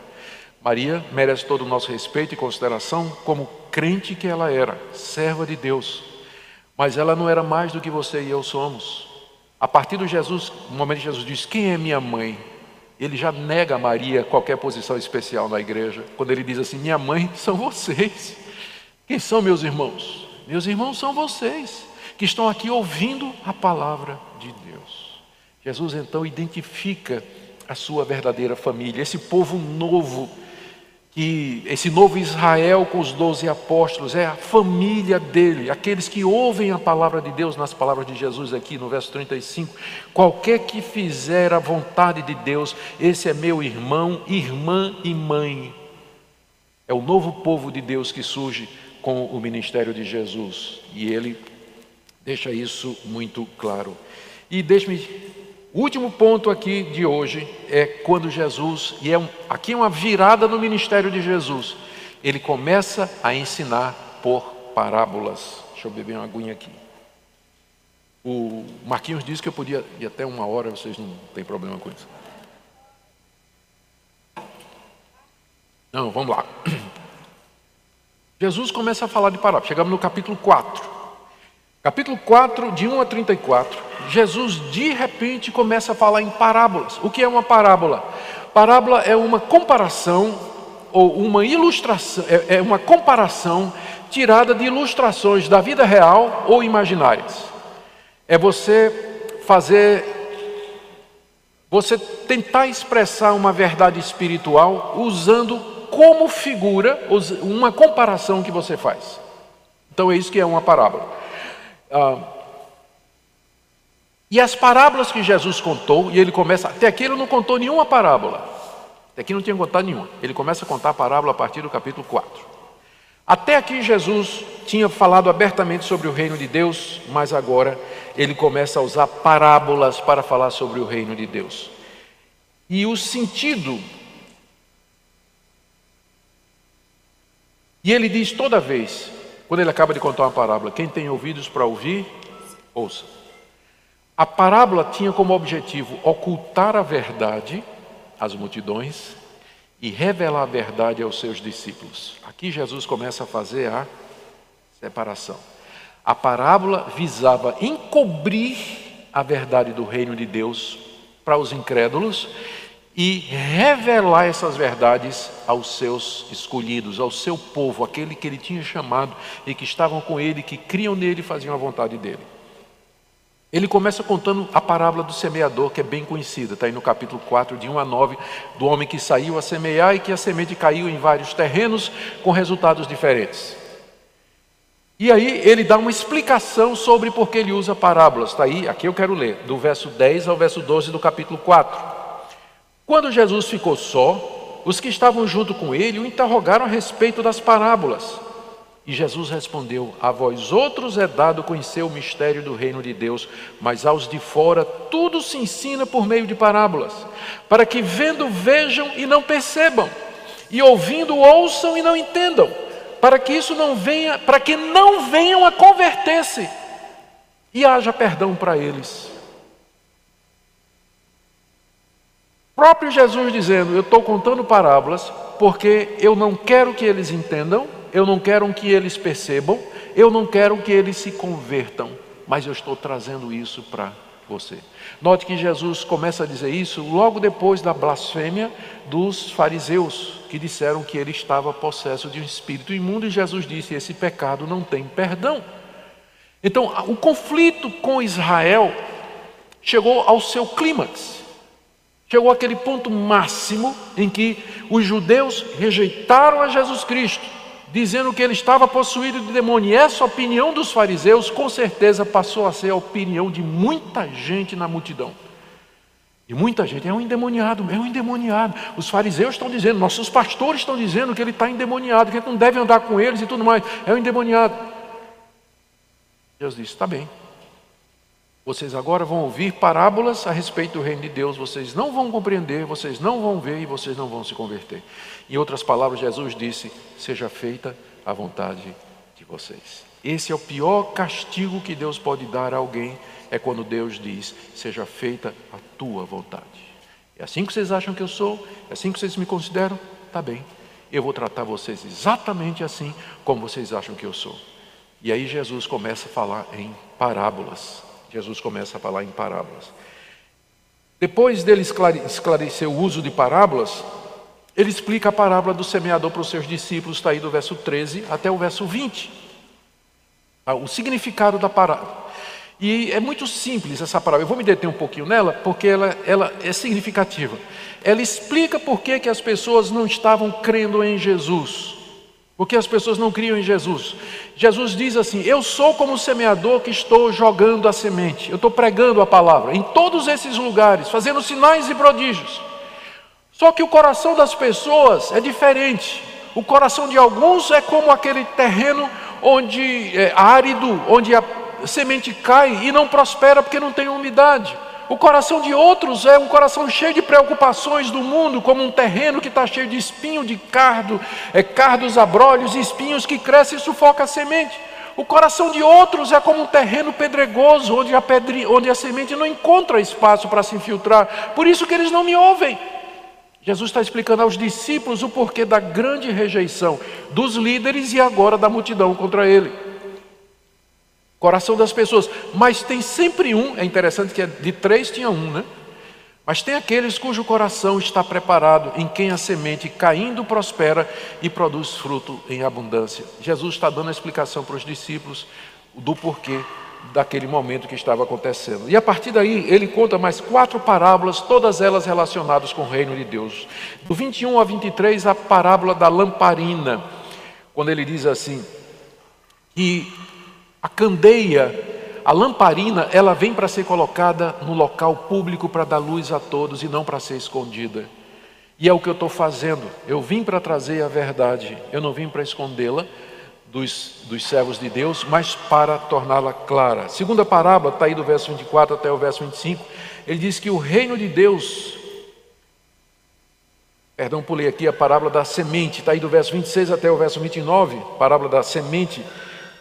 Maria merece todo o nosso respeito e consideração como crente que ela era, serva de Deus. Mas ela não era mais do que você e eu somos. A partir do Jesus, no momento que Jesus diz: "Quem é minha mãe?", ele já nega a Maria qualquer posição especial na igreja. Quando ele diz assim: "Minha mãe são vocês". Quem são meus irmãos? Meus irmãos são vocês que estão aqui ouvindo a palavra de Deus. Jesus então identifica a sua verdadeira família, esse povo novo, que esse novo Israel com os doze apóstolos, é a família dele, aqueles que ouvem a palavra de Deus nas palavras de Jesus aqui no verso 35. Qualquer que fizer a vontade de Deus, esse é meu irmão, irmã e mãe. É o novo povo de Deus que surge com o ministério de Jesus, e ele deixa isso muito claro. E deixe-me o último ponto aqui de hoje é quando Jesus, e é um, aqui é uma virada no ministério de Jesus, ele começa a ensinar por parábolas. Deixa eu beber uma aguinha aqui. O Marquinhos disse que eu podia ir até uma hora, vocês não têm problema com isso. Não, vamos lá. Jesus começa a falar de parábolas. Chegamos no capítulo 4. Capítulo 4, de 1 a 34, Jesus de repente começa a falar em parábolas. O que é uma parábola? Parábola é uma comparação ou uma ilustração, é, é uma comparação tirada de ilustrações da vida real ou imaginárias. É você fazer, você tentar expressar uma verdade espiritual usando como figura uma comparação que você faz. Então é isso que é uma parábola. Ah, e as parábolas que Jesus contou, e ele começa, até aqui ele não contou nenhuma parábola, até aqui não tinha contado nenhuma, ele começa a contar a parábola a partir do capítulo 4. Até aqui Jesus tinha falado abertamente sobre o reino de Deus, mas agora ele começa a usar parábolas para falar sobre o reino de Deus. E o sentido. E ele diz toda vez quando ele acaba de contar uma parábola, quem tem ouvidos para ouvir, ouça. A parábola tinha como objetivo ocultar a verdade às multidões e revelar a verdade aos seus discípulos. Aqui Jesus começa a fazer a separação. A parábola visava encobrir a verdade do reino de Deus para os incrédulos e revelar essas verdades aos seus escolhidos, ao seu povo, aquele que ele tinha chamado e que estavam com ele, que criam nele e faziam a vontade dele. Ele começa contando a parábola do semeador, que é bem conhecida, está aí no capítulo 4, de 1 a 9, do homem que saiu a semear e que a semente caiu em vários terrenos com resultados diferentes. E aí ele dá uma explicação sobre por que ele usa parábolas. Está aí, aqui eu quero ler, do verso 10 ao verso 12 do capítulo 4. Quando Jesus ficou só, os que estavam junto com ele o interrogaram a respeito das parábolas. E Jesus respondeu: A vós outros é dado conhecer o mistério do reino de Deus, mas aos de fora tudo se ensina por meio de parábolas, para que vendo vejam e não percebam, e ouvindo ouçam e não entendam, para que isso não venha, para que não venham a converter-se e haja perdão para eles. Próprio Jesus dizendo: Eu estou contando parábolas porque eu não quero que eles entendam eu não quero que eles percebam, eu não quero que eles se convertam, mas eu estou trazendo isso para você. Note que Jesus começa a dizer isso logo depois da blasfêmia dos fariseus, que disseram que ele estava possesso de um espírito imundo, e Jesus disse: Esse pecado não tem perdão. Então, o conflito com Israel chegou ao seu clímax. Chegou àquele ponto máximo em que os judeus rejeitaram a Jesus Cristo dizendo que ele estava possuído de demônio. E essa opinião dos fariseus, com certeza, passou a ser a opinião de muita gente na multidão. E muita gente é um endemoniado, é um endemoniado. Os fariseus estão dizendo, nossos pastores estão dizendo que ele está endemoniado, que gente não deve andar com eles e tudo mais. É um endemoniado. Deus disse: está bem. Vocês agora vão ouvir parábolas a respeito do reino de Deus, vocês não vão compreender, vocês não vão ver e vocês não vão se converter. Em outras palavras, Jesus disse: Seja feita a vontade de vocês. Esse é o pior castigo que Deus pode dar a alguém, é quando Deus diz: Seja feita a tua vontade. É assim que vocês acham que eu sou? É assim que vocês me consideram? Tá bem. Eu vou tratar vocês exatamente assim como vocês acham que eu sou. E aí Jesus começa a falar em parábolas. Jesus começa a falar em parábolas. Depois dele esclarecer o uso de parábolas, ele explica a parábola do semeador para os seus discípulos, está aí do verso 13 até o verso 20. Ah, o significado da parábola. E é muito simples essa parábola. Eu vou me deter um pouquinho nela, porque ela, ela é significativa. Ela explica por que, que as pessoas não estavam crendo em Jesus. Porque as pessoas não criam em Jesus. Jesus diz assim: Eu sou como o semeador que estou jogando a semente. Eu estou pregando a palavra em todos esses lugares, fazendo sinais e prodígios. Só que o coração das pessoas é diferente. O coração de alguns é como aquele terreno onde é árido, onde a semente cai e não prospera porque não tem umidade. O coração de outros é um coração cheio de preocupações do mundo, como um terreno que está cheio de espinho, de cardo, é, cardos abrolhos espinhos que crescem e sufoca a semente. O coração de outros é como um terreno pedregoso, onde a, onde a semente não encontra espaço para se infiltrar. Por isso que eles não me ouvem. Jesus está explicando aos discípulos o porquê da grande rejeição dos líderes e agora da multidão contra ele. Coração das pessoas, mas tem sempre um, é interessante que é de três tinha um, né? Mas tem aqueles cujo coração está preparado, em quem a semente caindo prospera e produz fruto em abundância. Jesus está dando a explicação para os discípulos do porquê daquele momento que estava acontecendo. E a partir daí, ele conta mais quatro parábolas, todas elas relacionadas com o reino de Deus. Do 21 a 23, a parábola da lamparina, quando ele diz assim: que a candeia, a lamparina, ela vem para ser colocada no local público para dar luz a todos e não para ser escondida. E é o que eu estou fazendo. Eu vim para trazer a verdade, eu não vim para escondê-la dos, dos servos de Deus, mas para torná-la clara. Segunda parábola, está aí do verso 24 até o verso 25, ele diz que o reino de Deus, perdão, pulei aqui a parábola da semente, está aí do verso 26 até o verso 29, parábola da semente,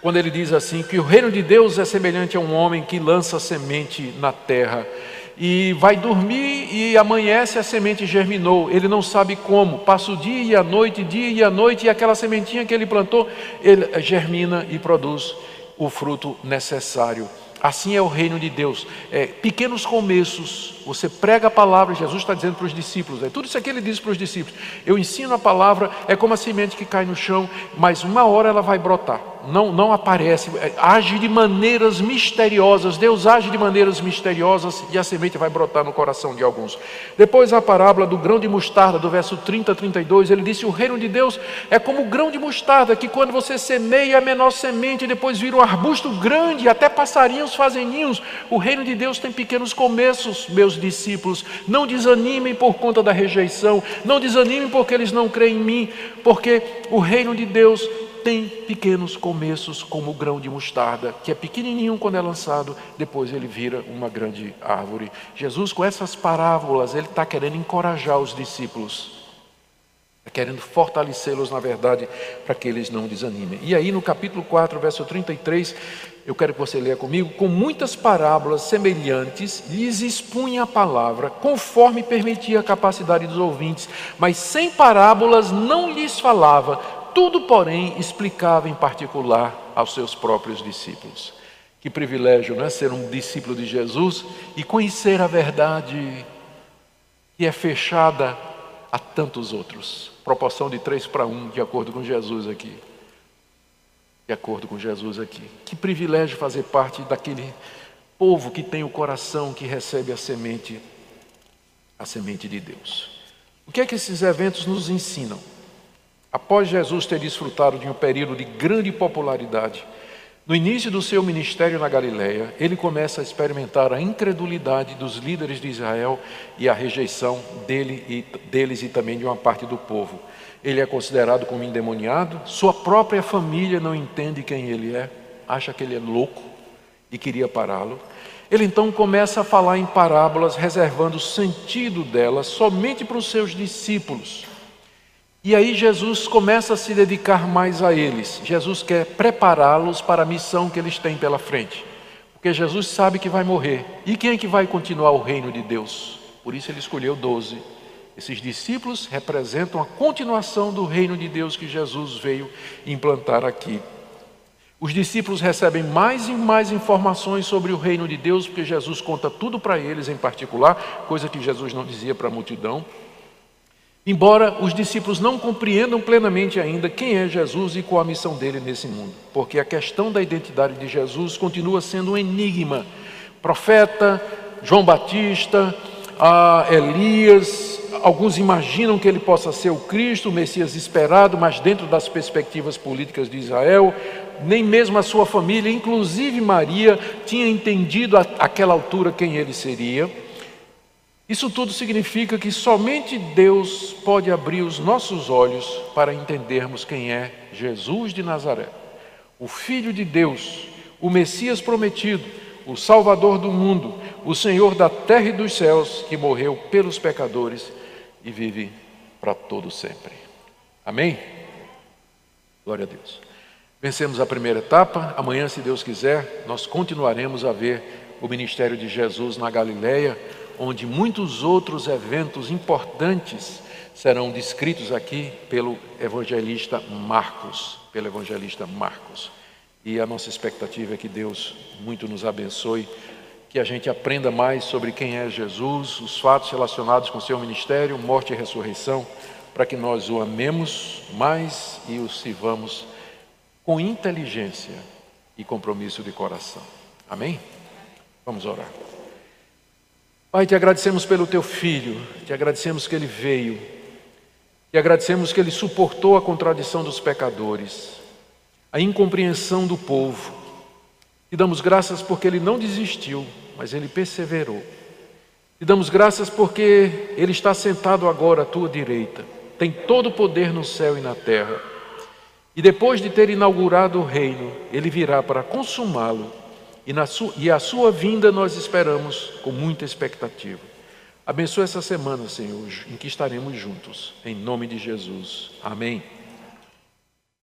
quando ele diz assim: que o reino de Deus é semelhante a um homem que lança semente na terra e vai dormir e amanhece a semente germinou. Ele não sabe como. Passa o dia e a noite, dia e a noite, e aquela sementinha que ele plantou, ele germina e produz o fruto necessário. Assim é o reino de Deus. É, pequenos começos. Você prega a palavra, Jesus está dizendo para os discípulos. É, tudo isso aqui ele diz para os discípulos. Eu ensino a palavra, é como a semente que cai no chão, mas uma hora ela vai brotar não, não aparece, é, age de maneiras misteriosas. Deus age de maneiras misteriosas e a semente vai brotar no coração de alguns. Depois a parábola do grão de mostarda, do verso 30 a 32, ele disse: O reino de Deus é como o grão de mostarda, que quando você semeia a menor semente, depois vira um arbusto grande, até passarinhos fazem ninhos. O reino de Deus tem pequenos começos, meus discípulos. Não desanimem por conta da rejeição, não desanimem porque eles não creem em mim, porque o reino de Deus tem pequenos começos, como o grão de mostarda, que é pequenininho quando é lançado, depois ele vira uma grande árvore. Jesus, com essas parábolas, ele está querendo encorajar os discípulos, está querendo fortalecê-los, na verdade, para que eles não desanimem. E aí, no capítulo 4, verso 33, eu quero que você leia comigo, com muitas parábolas semelhantes, lhes expunha a palavra, conforme permitia a capacidade dos ouvintes, mas sem parábolas não lhes falava, tudo, porém, explicava em particular aos seus próprios discípulos. Que privilégio, não é? Ser um discípulo de Jesus e conhecer a verdade que é fechada a tantos outros. Proporção de três para um, de acordo com Jesus aqui. De acordo com Jesus aqui. Que privilégio fazer parte daquele povo que tem o coração que recebe a semente, a semente de Deus. O que é que esses eventos nos ensinam? Após Jesus ter desfrutado de um período de grande popularidade, no início do seu ministério na Galiléia, ele começa a experimentar a incredulidade dos líderes de Israel e a rejeição dele e, deles e também de uma parte do povo. Ele é considerado como endemoniado, sua própria família não entende quem ele é, acha que ele é louco e queria pará-lo. Ele então começa a falar em parábolas, reservando o sentido delas somente para os seus discípulos. E aí Jesus começa a se dedicar mais a eles. Jesus quer prepará-los para a missão que eles têm pela frente. Porque Jesus sabe que vai morrer. E quem é que vai continuar o reino de Deus? Por isso ele escolheu doze. Esses discípulos representam a continuação do reino de Deus que Jesus veio implantar aqui. Os discípulos recebem mais e mais informações sobre o reino de Deus, porque Jesus conta tudo para eles em particular, coisa que Jesus não dizia para a multidão. Embora os discípulos não compreendam plenamente ainda quem é Jesus e qual a missão dele nesse mundo, porque a questão da identidade de Jesus continua sendo um enigma. Profeta, João Batista, Elias, alguns imaginam que ele possa ser o Cristo, o Messias esperado, mas dentro das perspectivas políticas de Israel, nem mesmo a sua família, inclusive Maria, tinha entendido àquela altura quem ele seria. Isso tudo significa que somente Deus pode abrir os nossos olhos para entendermos quem é Jesus de Nazaré, o Filho de Deus, o Messias prometido, o Salvador do mundo, o Senhor da terra e dos céus, que morreu pelos pecadores e vive para todo sempre. Amém? Glória a Deus. Vencemos a primeira etapa. Amanhã, se Deus quiser, nós continuaremos a ver o ministério de Jesus na Galileia onde muitos outros eventos importantes serão descritos aqui pelo evangelista Marcos, pelo evangelista Marcos. E a nossa expectativa é que Deus muito nos abençoe, que a gente aprenda mais sobre quem é Jesus, os fatos relacionados com seu ministério, morte e ressurreição, para que nós o amemos mais e o sirvamos com inteligência e compromisso de coração. Amém? Vamos orar. Pai, te agradecemos pelo teu filho, te agradecemos que ele veio, te agradecemos que ele suportou a contradição dos pecadores, a incompreensão do povo. Te damos graças porque ele não desistiu, mas ele perseverou. Te damos graças porque ele está sentado agora à tua direita, tem todo o poder no céu e na terra. E depois de ter inaugurado o reino, ele virá para consumá-lo e, sua, e a sua vinda nós esperamos com muita expectativa. Abençoe essa semana, Senhor, em que estaremos juntos. Em nome de Jesus. Amém.